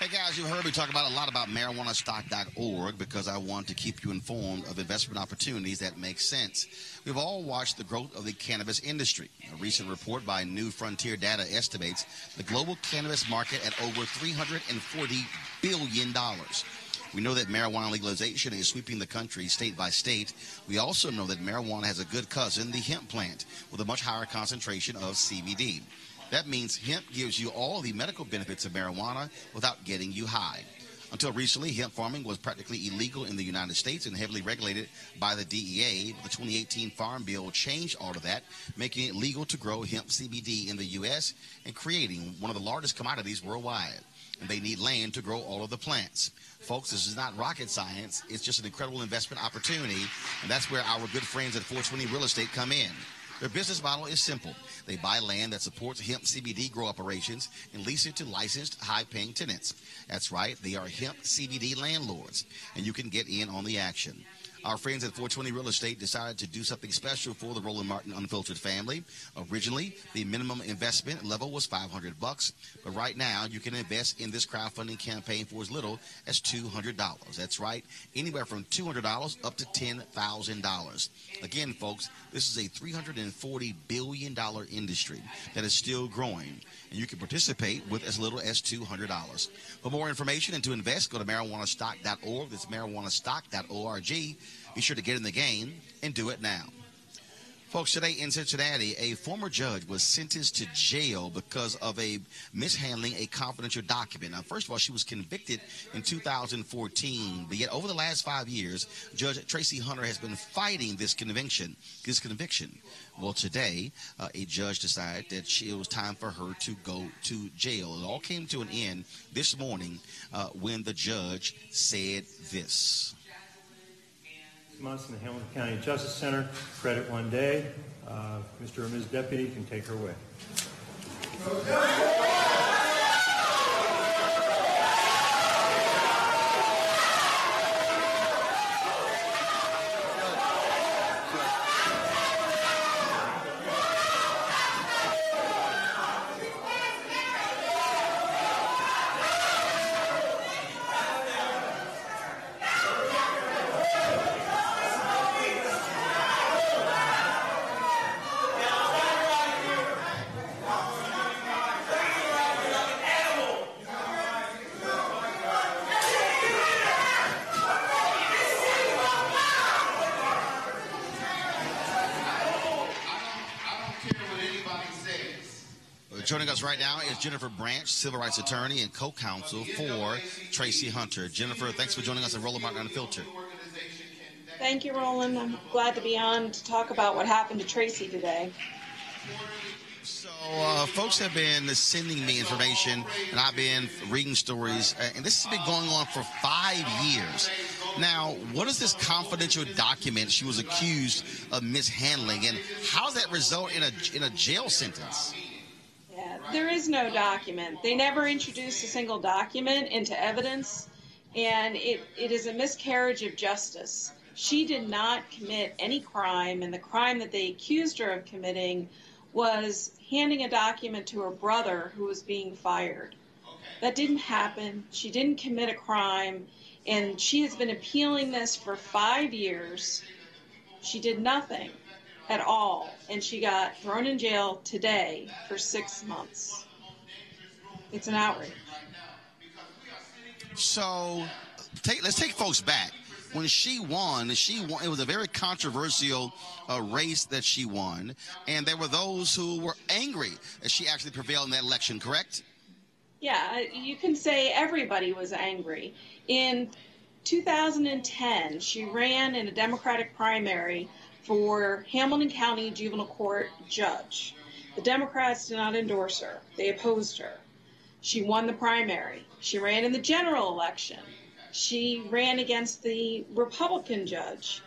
Speaker 1: Hey guys, you've heard me talk about a lot about marijuanastock.org because I want to keep you informed of investment opportunities that make sense. We've all watched the growth of the cannabis industry. A recent report by New Frontier Data estimates the global cannabis market at over $340 billion. We know that marijuana legalization is sweeping the country state by state. We also know that marijuana has a good cousin, the hemp plant, with a much higher concentration of CBD. That means hemp gives you all the medical benefits of marijuana without getting you high. Until recently, hemp farming was practically illegal in the United States and heavily regulated by the DEA. The 2018 Farm Bill changed all of that, making it legal to grow hemp CBD in the U.S. and creating one of the largest commodities worldwide. And they need land to grow all of the plants. Folks, this is not rocket science. It's just an incredible investment opportunity. And that's where our good friends at 420 Real Estate come in. Their business model is simple. They buy land that supports hemp CBD grow operations and lease it to licensed, high paying tenants. That's right, they are hemp CBD landlords, and you can get in on the action. Our friends at 420 Real Estate decided to do something special for the Roland Martin Unfiltered family. Originally, the minimum investment level was 500 bucks, but right now you can invest in this crowdfunding campaign for as little as $200. That's right, anywhere from $200 up to $10,000. Again, folks, this is a $340 billion industry that is still growing, and you can participate with as little as $200. For more information and to invest, go to marijuanastock.org. That's marijuanastock.org. Be sure to get in the game and do it now. Folks, today in Cincinnati, a former judge was sentenced to jail because of a mishandling a confidential document. Now, first of all, she was convicted in 2014, but yet over the last five years, Judge Tracie Hunter has been fighting this conviction. This conviction. Well, today, uh, a judge decided that she, it was time for her to go to jail. It all came to an end this morning uh, when the judge said this.
Speaker 10: Months in the Hamilton County Justice Center. Credit one day. Uh, Mr. or Ms. Deputy can take her away.
Speaker 1: Joining us right now is Jennifer Branch, civil rights attorney and co-counsel for Tracie Hunter. Jennifer, thanks for joining us at Roland Martin Unfiltered.
Speaker 11: Thank you, Roland. I'm glad to be on to talk about what happened to Tracie today.
Speaker 1: So, uh, folks have been sending me information, and I've been reading stories, uh, and this has been going on for five years. Now, what is this confidential document she was accused of mishandling, and how does that result in a in a jail sentence?
Speaker 11: There is no document. They never introduced a single document into evidence, and it, it is a miscarriage of justice. She did not commit any crime, and the crime that they accused her of committing was handing a document to her brother who was being fired. That didn't happen. She didn't commit a crime, and she has been appealing this for five years. She did nothing at all, and she got thrown in jail today for six months. It's an outrage.
Speaker 1: So, take, let's take folks back. When she won, she won. It was a very controversial uh, race that she won, and there were those who were angry that she actually prevailed in that election. Correct?
Speaker 11: Yeah, you can say everybody was angry. In 2010, she ran in a Democratic primary for Hamilton County Juvenile Court judge. The Democrats did not endorse her, they opposed her. She won the primary. She ran in the general election. She ran against the Republican judge.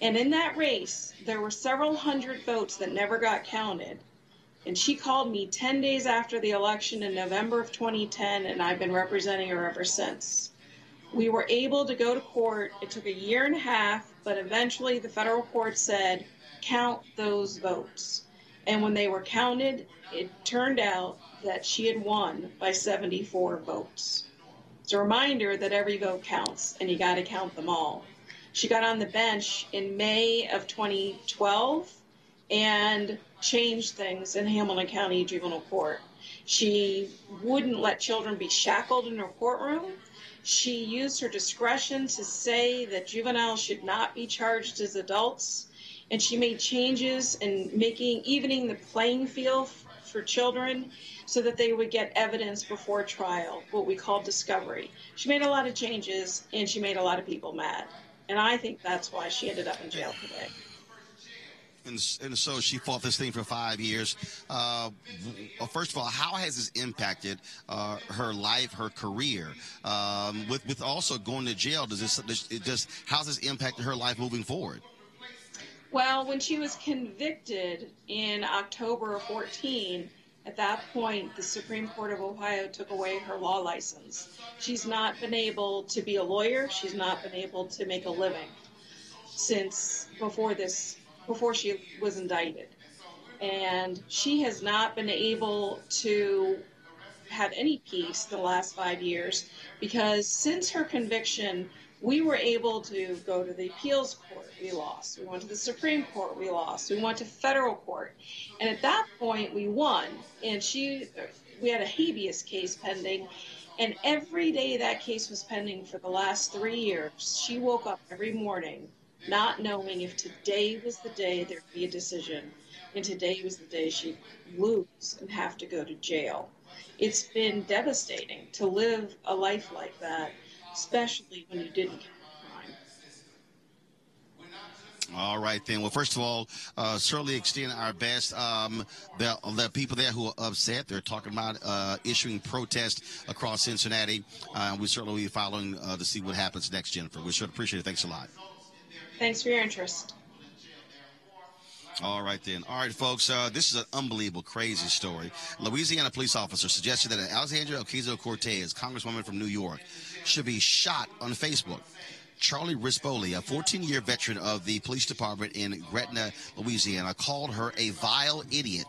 Speaker 11: And in that race, there were several hundred votes that never got counted. And she called me 10 days after the election in November of 2010, and I've been representing her ever since. We were able to go to court. It took a year and a half, but eventually the federal court said, count those votes. And when they were counted, it turned out that she had won by 74 votes. It's a reminder that every vote counts, and you got to count them all. She got on the bench in May of 2012 and changed things in Hamilton County Juvenile Court. She wouldn't let children be shackled in her courtroom. She used her discretion to say that juveniles should not be charged as adults. And she made changes in making evening the playing field for children so that they would get evidence before trial, what we call discovery. She made a lot of changes and she made a lot of people mad. And I think that's why she ended up in jail today.
Speaker 1: And, and so she fought this thing for five years. Uh, first of all, how has this impacted uh, her life, her career? Um, with with also going to jail, does this just how's this impacted her life moving forward?
Speaker 11: Well, when she was convicted in October of 14, at that point, the Supreme Court of Ohio took away her law license. She's not been able to be a lawyer. She's not been able to make a living since before this, before she was indicted. And she has not been able to have any peace the last five years because since her conviction, we were able to go to the appeals court. We lost. We went to the Supreme Court. We lost. We went to federal court. And at that point, we won. And she, we had a habeas case pending. And every day that case was pending for the last three years, she woke up every morning not knowing if today was the day there'd be a decision. And today was the day she'd lose and have to go to jail. It's been devastating to live a life like that especially when you didn't commit crime.
Speaker 1: All right, then. Well, first of all, uh, certainly extend our best. Um, the, the people there who are upset, they're talking about uh, issuing protests across Cincinnati. Uh, we certainly will be following uh, to see what happens next, Jennifer. We sure appreciate it. Thanks a lot.
Speaker 11: Thanks for your interest.
Speaker 1: All right, then. All right, folks. Uh, this is an unbelievable, crazy story. Louisiana police officer suggested that Alexandria Ocasio Cortez, Congresswoman from New York, should be shot on Facebook. Charlie Rispoli, a 14 year veteran of the police department in Gretna, Louisiana, called her a vile idiot.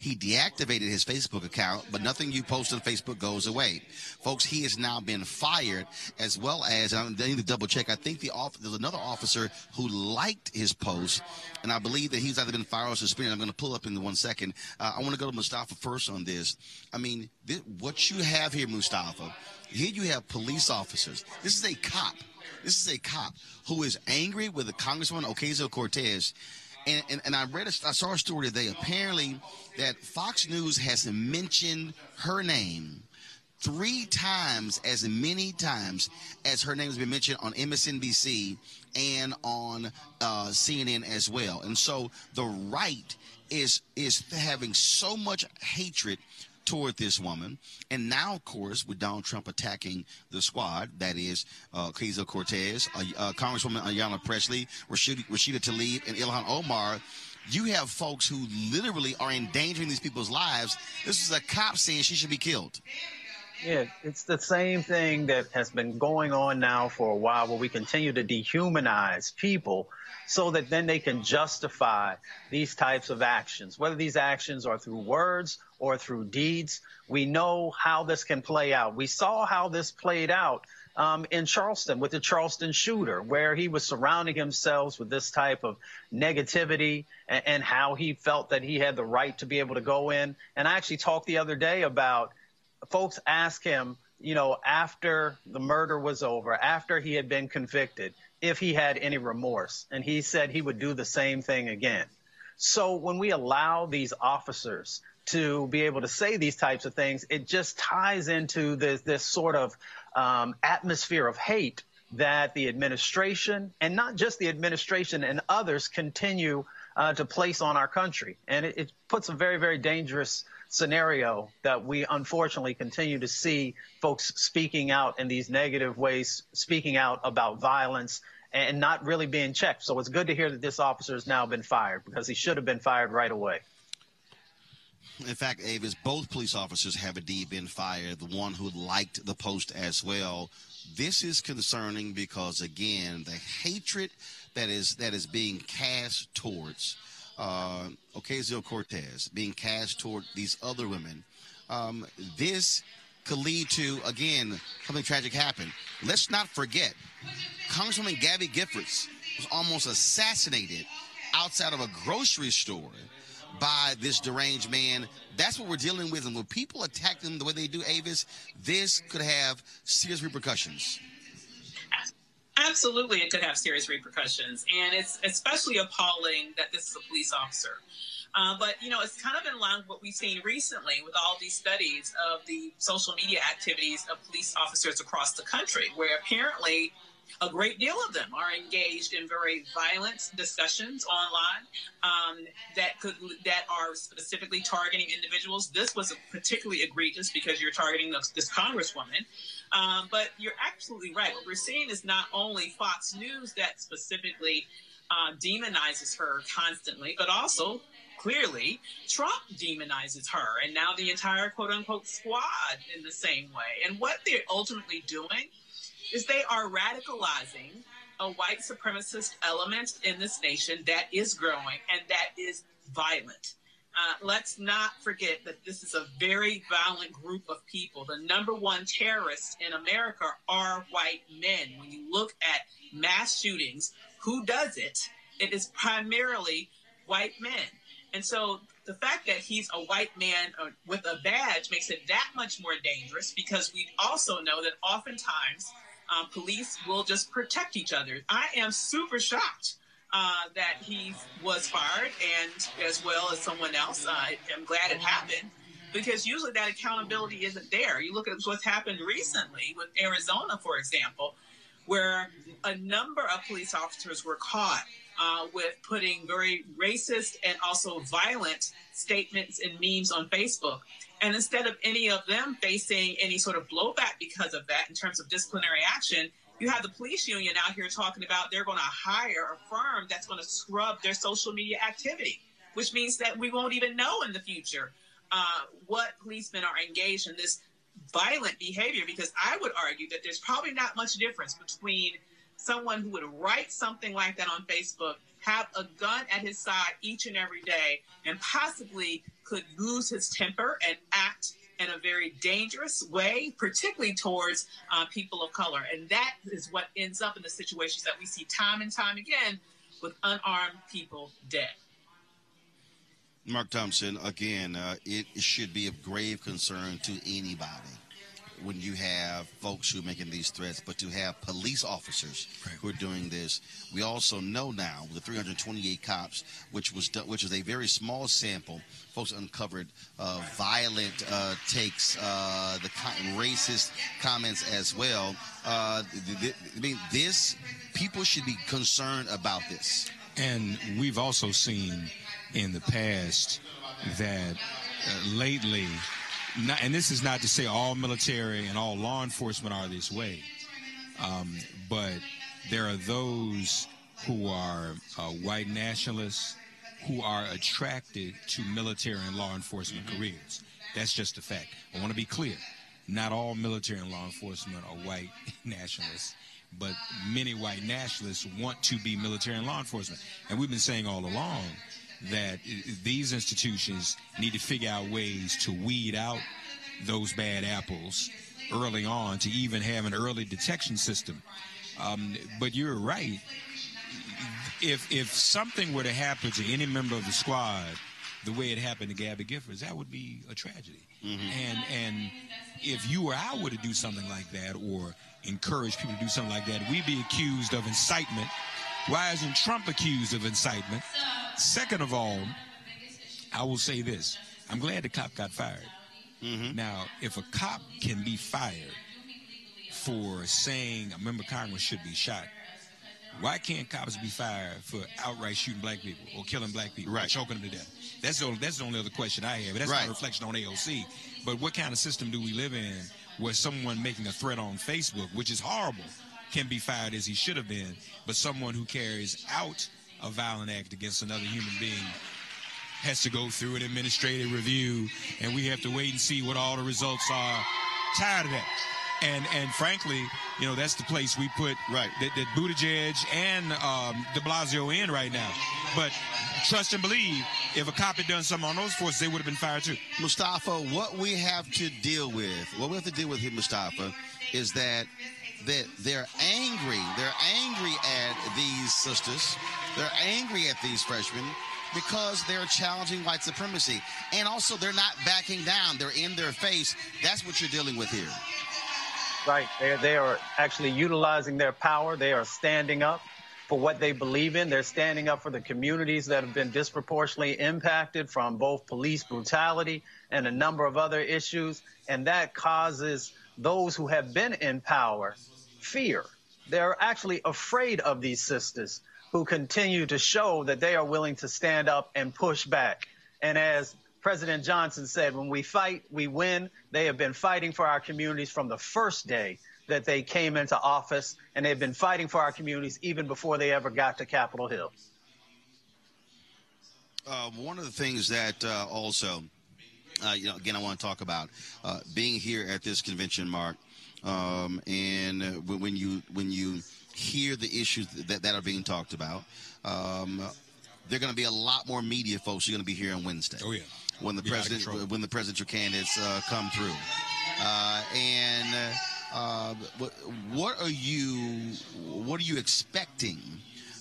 Speaker 1: He deactivated his Facebook account, but nothing you post on Facebook goes away. Folks, he has now been fired, as well as, I need to double check, I think the off, there's another officer who liked his post, and I believe that he's either been fired or suspended. I'm going to pull up in one second. Uh, I want to go to Mustafa first on this. I mean, this, what you have here, Mustafa, here you have police officers. This is a cop. This is a cop who is angry with the Congresswoman Ocasio Cortez. And, and, and I read, a, I saw a story today. Apparently, that Fox News has mentioned her name three times as many times as her name has been mentioned on MSNBC and on uh, CNN as well. And so the right is is having so much hatred toward this woman. And now, of course, with Donald Trump attacking the squad, that is uh, Ocasio Cortez, uh, uh, Congresswoman Ayanna Pressley, Rashida, Rashida Tlaib, and Ilhan Omar, you have folks who literally are endangering these people's lives. This is a cop saying she should be killed.
Speaker 8: Yeah, it's the same thing that has been going on now for a while where we continue to dehumanize people so that then they can justify these types of actions. Whether these actions are through words or through deeds, we know how this can play out. We saw how this played out um, in Charleston with the Charleston shooter, where he was surrounding himself with this type of negativity and, and how he felt that he had the right to be able to go in. And I actually talked the other day about folks ask him, you know, after the murder was over, after he had been convicted, if he had any remorse. And he said he would do the same thing again. So when we allow these officers to be able to say these types of things, it just ties into this, this sort of um, atmosphere of hate that the administration, and not just the administration and others, continue uh, to place on our country. And it, it puts a very, very dangerous scenario that we unfortunately continue to see folks speaking out in these negative ways, speaking out about violence and not really being checked. So it's good to hear that this officer has now been fired because he should have been fired right away.
Speaker 1: In fact, Avis, both police officers have indeed been fired. The one who liked the post as well. This is concerning because, again, the hatred that is that is being cast towards uh, Ocasio Cortez, being cast toward these other women, um, this could lead to, again, something tragic happen. Let's not forget, Congresswoman Gabby Giffords was almost assassinated outside of a grocery store by this deranged man. That's what we're dealing with. And when people attack them the way they do, Avis, this could have serious repercussions.
Speaker 7: Absolutely, it could have serious repercussions. And it's especially appalling that this is a police officer. Uh, but, you know, it's kind of in line with what we've seen recently with all these studies of the social media activities of police officers across the country, where apparently a great deal of them are engaged in very violent discussions online um, that could that are specifically targeting individuals. This was particularly egregious because you're targeting this, this congresswoman. Um, but you're absolutely right. What we're seeing is not only Fox News that specifically uh, demonizes her constantly, but also clearly Trump demonizes her, and now the entire quote unquote squad in the same way. And what they're ultimately doing is they are radicalizing a white supremacist element in this nation that is growing and that is violent. Uh, let's not forget that this is a very violent group of people. The number one terrorists in America are white men. When you look at mass shootings, who does it? It is primarily white men. And so the fact that he's a white man uh, with a badge makes it that much more dangerous because we also know that oftentimes um, police will just protect each other. I am super shocked uh, that he was fired, and as well as someone else. I'm glad it happened because usually that accountability isn't there. You look at what's happened recently with Arizona, for example, where a number of police officers were caught uh, with putting very racist and also violent statements and memes on Facebook. And instead of any of them facing any sort of blowback because of that in terms of disciplinary action, you have the police union out here talking about they're going to hire a firm that's going to scrub their social media activity, which means that we won't even know in the future uh, what policemen are engaged in this violent behavior. Because I would argue that there's probably not much difference between someone who would write something like that on Facebook, have a gun at his side each and every day, and possibly could lose his temper and act in a very dangerous way, particularly towards uh, people of color. And that is what ends up in the situations that we see time and time again with unarmed people dead.
Speaker 1: Mark Thompson, again, uh, it, should be of grave concern to anybody when you have folks who are making these threats, but to have police officers right. who are doing this. We also know now the 328 cops, which was done, which is a very small sample, folks uncovered uh, violent uh, takes, uh, the racist comments as well. Uh, I mean, this people should be concerned about this.
Speaker 9: And we've also seen in the past that uh, lately not, and this is not to say all military and all law enforcement are this way, um, but there are those who are uh, white nationalists who are attracted to military and law enforcement mm-hmm. careers. That's just a fact. I want to be clear. Not all military and law enforcement are white nationalists, but many white nationalists want to be military and law enforcement. And we've been saying all along that these institutions need to figure out ways to weed out those bad apples early on to even have an early detection system. Um, but you're right. If if something were to happen to any member of the squad, the way it happened to Gabby Giffords, that would be a tragedy. Mm-hmm. And and if you or I were to do something like that, or encourage people to do something like that, we'd be accused of incitement. Why isn't Trump accused of incitement? Second of all, I will say this. I'm glad the cop got fired. Mm-hmm. Now, if a cop can be fired for saying a member of Congress should be shot, why can't cops be fired for outright shooting black people or killing black people right. or choking them to death? That's the, that's the only other question I have. That's right. not a reflection on AOC. But what kind of system do we live in where someone making a threat on Facebook, which is horrible, can be fired as he should have been, but someone who carries out a violent act against another human being has to go through an administrative review, and we have to wait and see what all the results are. Tired of that. And and frankly, you know, that's the place we put right that, that Buttigieg and um, De Blasio in right now. But trust and believe, if a cop had done something on those forces, they would have been fired too.
Speaker 1: Mustafa, what we have to deal with, what we have to deal with here, Mustafa, is that that they're angry. They're angry at these sisters. They're angry at these freshmen because they're challenging white supremacy. And also, they're not backing down. They're in their face. That's what you're dealing with here.
Speaker 8: Right. They, they are actually utilizing their power. They are standing up. for what they believe in. They're standing up for the communities that have been disproportionately impacted from both police brutality and a number of other issues. And that causes those who have been in power fear. They're actually afraid of these sisters who continue to show that they are willing to stand up and push back. And as President Johnson said, when we fight, we win. They have been fighting for our communities from the first day that they came into office, and they've been fighting for our communities even before they ever got to Capitol Hill.
Speaker 1: Uh, one of the things that uh, also, uh, you know, again, I want to talk about uh, being here at this convention, Mark, um, and uh, when you when you hear the issues that, that are being talked about, um, there are going to be a lot more media folks who are going to be here on Wednesday.
Speaker 9: Oh yeah.
Speaker 1: When the
Speaker 9: Be out of
Speaker 1: president when the presidential candidates uh, come through, uh, and uh, what, what are you what are you expecting?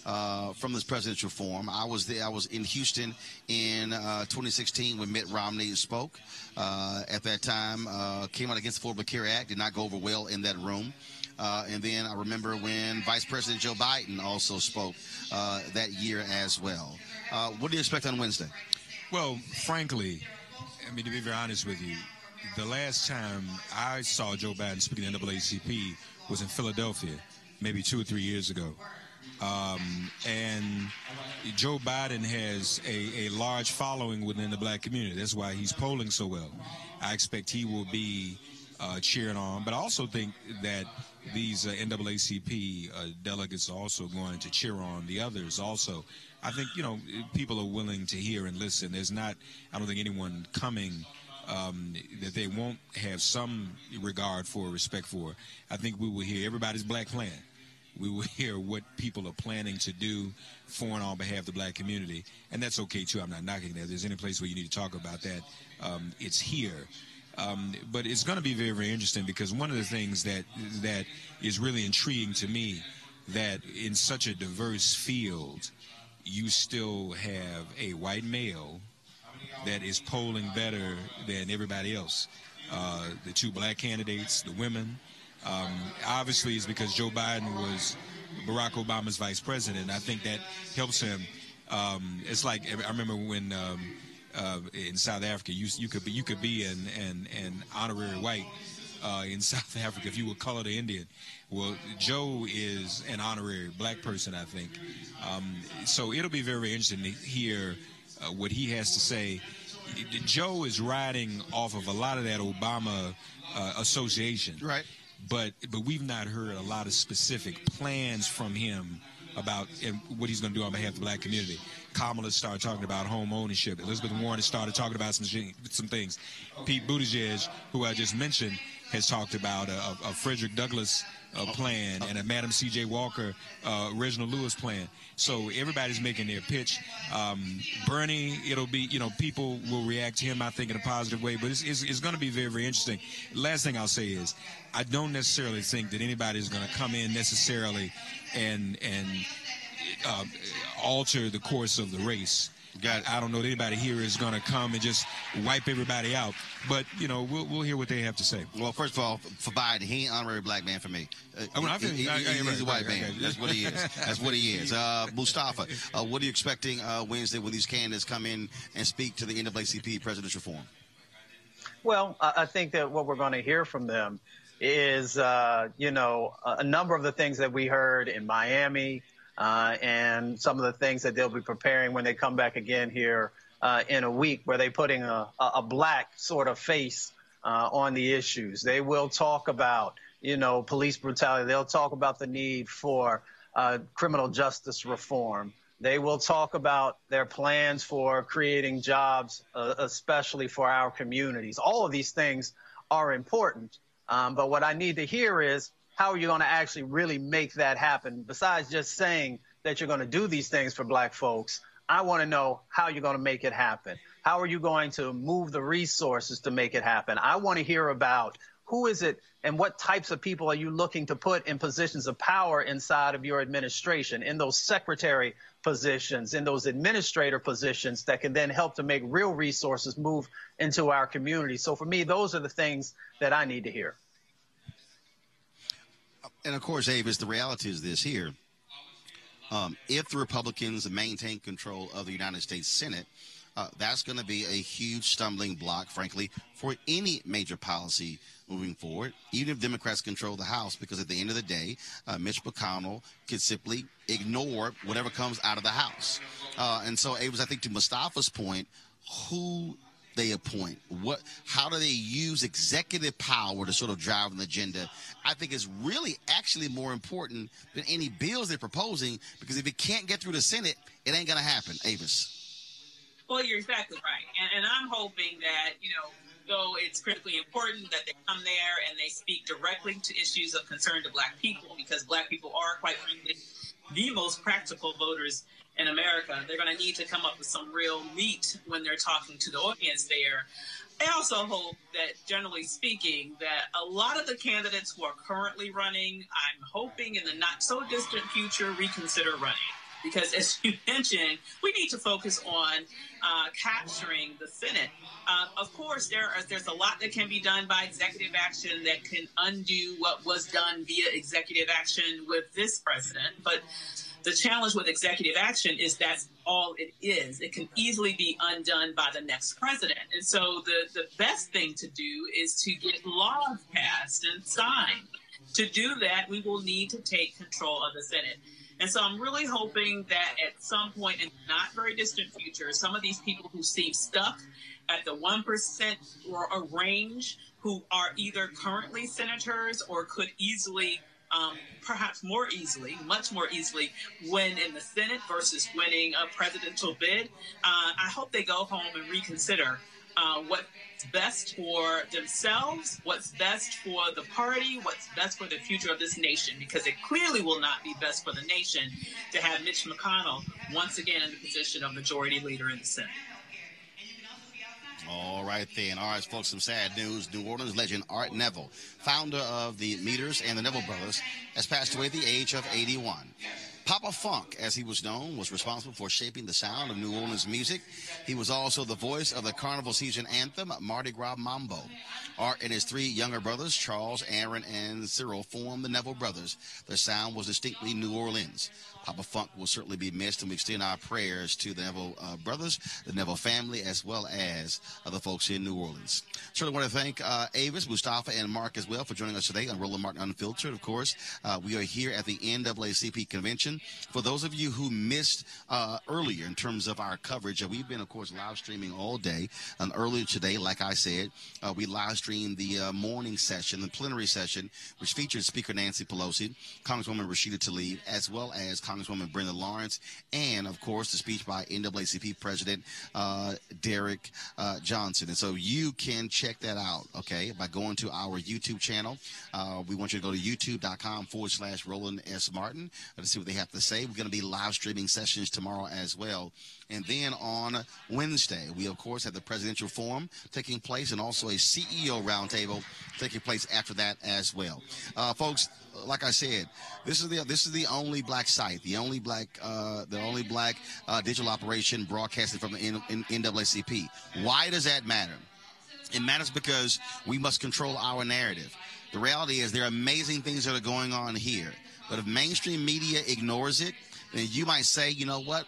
Speaker 1: Uh, from this presidential forum, I was there. I was in Houston in uh, 2016 when Mitt Romney spoke. Uh, at that time, uh, came out against the Affordable Care Act, did not go over well in that room. Uh, and then I remember when Vice President Joe Biden also spoke uh, that year as well. What do you expect on Wednesday?
Speaker 9: Well, frankly, I mean, to be very honest with you, the last time I saw Joe Biden speaking the NAACP was in Philadelphia, maybe two or three years ago. Um, and Joe Biden has a, a large following within the black community. That's why he's polling so well. I expect he will be uh, cheering on, but I also think that these uh, NAACP uh, delegates are also going to cheer on the others also. I think, you know, people are willing to hear and listen. There's not, I don't think anyone coming um, that they won't have some regard for, respect for. I think we will hear everybody's black plan. We will hear what people are planning to do for and on behalf of the black community. And that's okay, too. I'm not knocking that. If there's any place where you need to talk about that, um, it's here. Um, but it's going to be very, very interesting because one of the things that that is really intriguing to me that in such a diverse field, you still have a white male that is polling better than everybody else. Uh, the two black candidates, the women. Um, obviously, it's because Joe Biden was Barack Obama's vice president. I think that helps him. Um, it's like I remember when um, uh, in South Africa, you you could be you could be an an, an honorary white uh, in South Africa if you were colored or Indian. Well, Joe is an honorary black person, I think. Um, so it'll be very interesting to hear uh, what he has to say. Joe is riding off of a lot of that Obama uh, association,
Speaker 1: right?
Speaker 9: But but we've not heard a lot of specific plans from him about what he's going to do on behalf of the black community. Kamala started talking about home ownership. Elizabeth Warren started talking about some some things. Pete Buttigieg, who I just mentioned, has talked about uh, a, a Frederick Douglass uh, plan and a Madam C.J. Walker, uh, Reginald Lewis plan. So everybody's making their pitch. Um, Bernie, it'll be, you know, people will react to him, I think, in a positive way. But it's, it's, it's going to be very, very interesting. Last thing I'll say is, I don't necessarily think that anybody is going to come in necessarily and and uh, alter the course of the race. I don't know that anybody here is going to come and just wipe everybody out. But you know, we'll, we'll hear what they have to say.
Speaker 1: Well, first of all, for Biden, he ain't honorary black man for me. Uh,
Speaker 9: I mean, I feel-
Speaker 1: he- he-
Speaker 9: I- I-
Speaker 1: he's
Speaker 9: right,
Speaker 1: a white
Speaker 9: right,
Speaker 1: man.
Speaker 9: okay.
Speaker 1: That's what he is. That's what he is. Uh, Mustafa, uh, what are you expecting uh, Wednesday when these candidates come in and speak to the NAACP presidential forum?
Speaker 8: Well, I I think that what we're going to hear from them is, uh, you know, a a number of the things that we heard in Miami uh, and some of the things that they'll be preparing when they come back again here uh, in a week, where they're putting a, a black sort of face uh, on the issues. They will talk about, you know, police brutality. They'll talk about the need for uh, criminal justice reform. They will talk about their plans for creating jobs, uh, especially for our communities. All of these things are important. Um, but what I need to hear is how are you going to actually really make that happen? Besides just saying that you're going to do these things for black folks, I want to know how you're going to make it happen. How are you going to move the resources to make it happen? I want to hear about who is it and what types of people are you looking to put in positions of power inside of your administration, in those secretary positions, in those administrator positions that can then help to make real resources move into our community. So for me, those are the things that I need to hear.
Speaker 1: And of course, Avis, the reality is this here. um, if the Republicans maintain control of the United States Senate, uh, that's going to be a huge stumbling block, frankly, for any major policy moving forward, even if Democrats control the House, because at the end of the day, uh, Mitch McConnell could simply ignore whatever comes out of the House. Uh, and so was, I think, to Mustafa's point, who they appoint, what, how do they use executive power to sort of drive an agenda? I think is really actually more important than any bills they're proposing, because if it can't get through the Senate, it ain't going to happen. Avis.
Speaker 7: Well, you're exactly right. And, and I'm hoping that, you know, though it's critically important that they come there and they speak directly to issues of concern to black people because black people are, quite frankly, the most practical voters in America. They're going to need to come up with some real meat when they're talking to the audience there. I also hope that, generally speaking, that a lot of the candidates who are currently running, I'm hoping in the not so distant future, reconsider running because as you mentioned, we need to focus on uh, capturing the Senate. Uh, of course, there are, there's a lot that can be done by executive action that can undo what was done via executive action with this president, but the challenge with executive action is that's all it is. It can easily be undone by the next president. And so the, the best thing to do is to get laws passed and signed. To do that, we will need to take control of the Senate. And so I'm really hoping that at some point in not very distant future, some of these people who seem stuck at the 1% or a range who are either currently senators or could easily um, perhaps more easily, much more easily, win in the Senate versus winning a presidential bid. Uh, I hope they go home and reconsider uh, what's best for themselves, what's best for the party, what's best for the future of this nation, because it clearly will not be best for the nation to have Mitch McConnell once again in the position of majority leader in the Senate.
Speaker 1: All right, then. All right, folks, some sad news. New Orleans legend Art Neville, founder of the Meters and the Neville Brothers, has passed away at the age of 81. Papa Funk, as he was known, was responsible for shaping the sound of New Orleans music. He was also the voice of the carnival season anthem, Mardi Gras Mambo. Art and his three younger brothers, Charles, Aaron, and Cyril, formed the Neville Brothers. Their sound was distinctly New Orleans. Papa Funk will certainly be missed, and we extend our prayers to the Neville uh, brothers, the Neville family, as well as uh, the folks in New Orleans. Certainly want to thank uh, Avis, Mustafa, and Mark as well for joining us today on Roland Martin Unfiltered. Of course, uh, we are here at the NAACP convention. For those of you who missed uh, earlier in terms of our coverage, uh, we've been, of course, live streaming all day. And earlier today, like I said, we live streamed the morning session, the plenary session, which featured Speaker Nancy Pelosi, Congresswoman Rashida Tlaib, as well as Congress Congresswoman Brenda Lawrence, and of course the speech by NAACP President uh, Derrick uh, Johnson. And so you can check that out, okay, by going to our YouTube channel. Uh, we want you to go to youtube.com forward slash Roland S. Martin to see what they have to say. We're going to be live streaming sessions tomorrow as well. And then on Wednesday, we of course have the presidential forum taking place and also a CEO roundtable taking place after that as well. Uh, folks, like I said, this is the this is the only black site, the only black uh, the only black uh, digital operation broadcasted from the N- N- NAACP. Why does that matter? It matters because we must control our narrative. The reality is there are amazing things that are going on here, but if mainstream media ignores it, then you might say, you know what?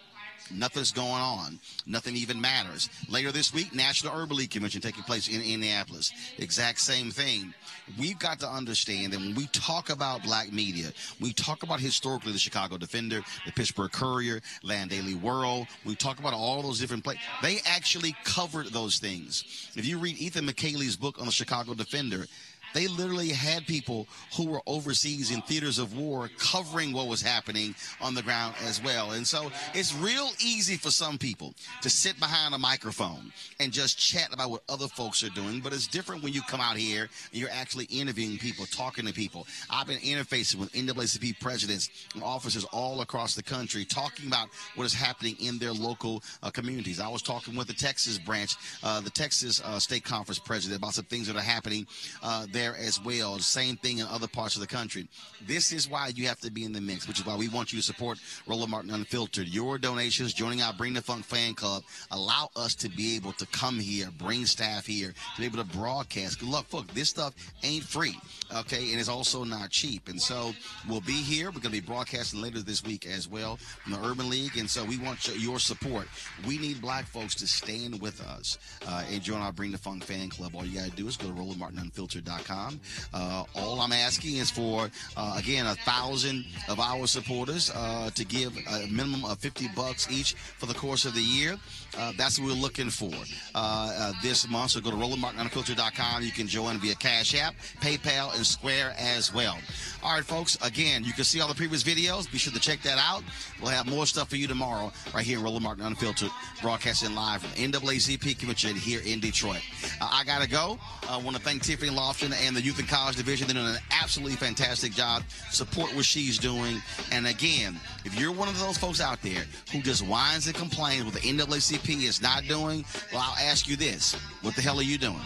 Speaker 1: Nothing's going on. Nothing even matters. Later this week, National Urban League Convention taking place in Indianapolis. Exact same thing. We've got to understand that when we talk about black media, we talk about historically the Chicago Defender, the Pittsburgh Courier, Atlanta Daily World. We talk about all those different places. They actually covered those things. If you read Ethan Michaeli's book on the Chicago Defender, they literally had people who were overseas in theaters of war covering what was happening on the ground as well. And so it's real easy for some people to sit behind a microphone and just chat about what other folks are doing. But it's different when you come out here and you're actually interviewing people, talking to people. I've been interfacing with NAACP presidents and officers all across the country, talking about what is happening in their local uh, communities. I was talking with the Texas branch, uh, the Texas uh, State Conference president about some things that are happening uh, there there as well. Same thing in other parts of the country. This is why you have to be in the mix, which is why we want you to support Roland Martin Unfiltered. Your donations, joining our Bring the Funk fan club, allow us to be able to come here, bring staff here, to be able to broadcast. Good luck, folks. This stuff ain't free, okay, and it's also not cheap. And so we'll be here. We're going to be broadcasting later this week as well from the Urban League, and so we want your- your support. We need black folks to stand with us uh, and join our Bring the Funk fan club. All you got to do is go to RolandMartinUnfiltered.com. Uh, all I'm asking is for, uh, again, a thousand of our supporters uh, to give a minimum of 50 bucks each for the course of the year. Uh, that's what we're looking for uh, uh, this month. So go to RolandMartinUnfiltered.com. You can join via Cash App, PayPal, and Square as well. All right, folks. Again, you can see all the previous videos. Be sure to check that out. We'll have more stuff for you tomorrow right here in Roland Martin Unfiltered, broadcasting live from NAACP Convention here in Detroit. I got to go. I want to thank Tiffany Loftin and the Youth and College Division. They're doing an absolutely fantastic job. Support what she's doing. And again, if you're one of those folks out there who just whines and complains what the NAACP is not doing, well, I'll ask you this. What the hell are you doing?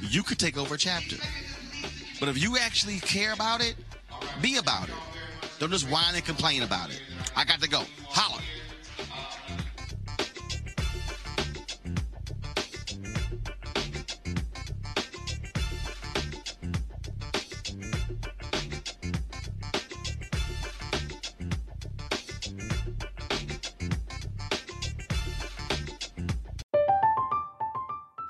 Speaker 1: You could take over a chapter. But if you actually care about it, be about it. Don't just whine and complain about it. I got to go. Holla.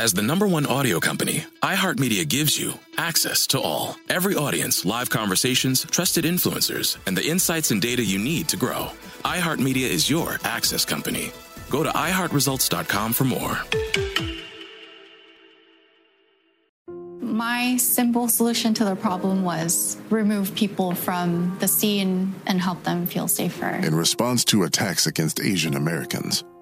Speaker 12: As the number one audio company, iHeartMedia gives you access to all. Every audience, live conversations, trusted influencers, and the insights and data you need to grow. iHeartMedia is your access company. Go to iHeartResults.com for more.
Speaker 13: My simple solution to the problem was remove people from the scene and help them feel safer.
Speaker 14: In response to attacks against Asian Americans,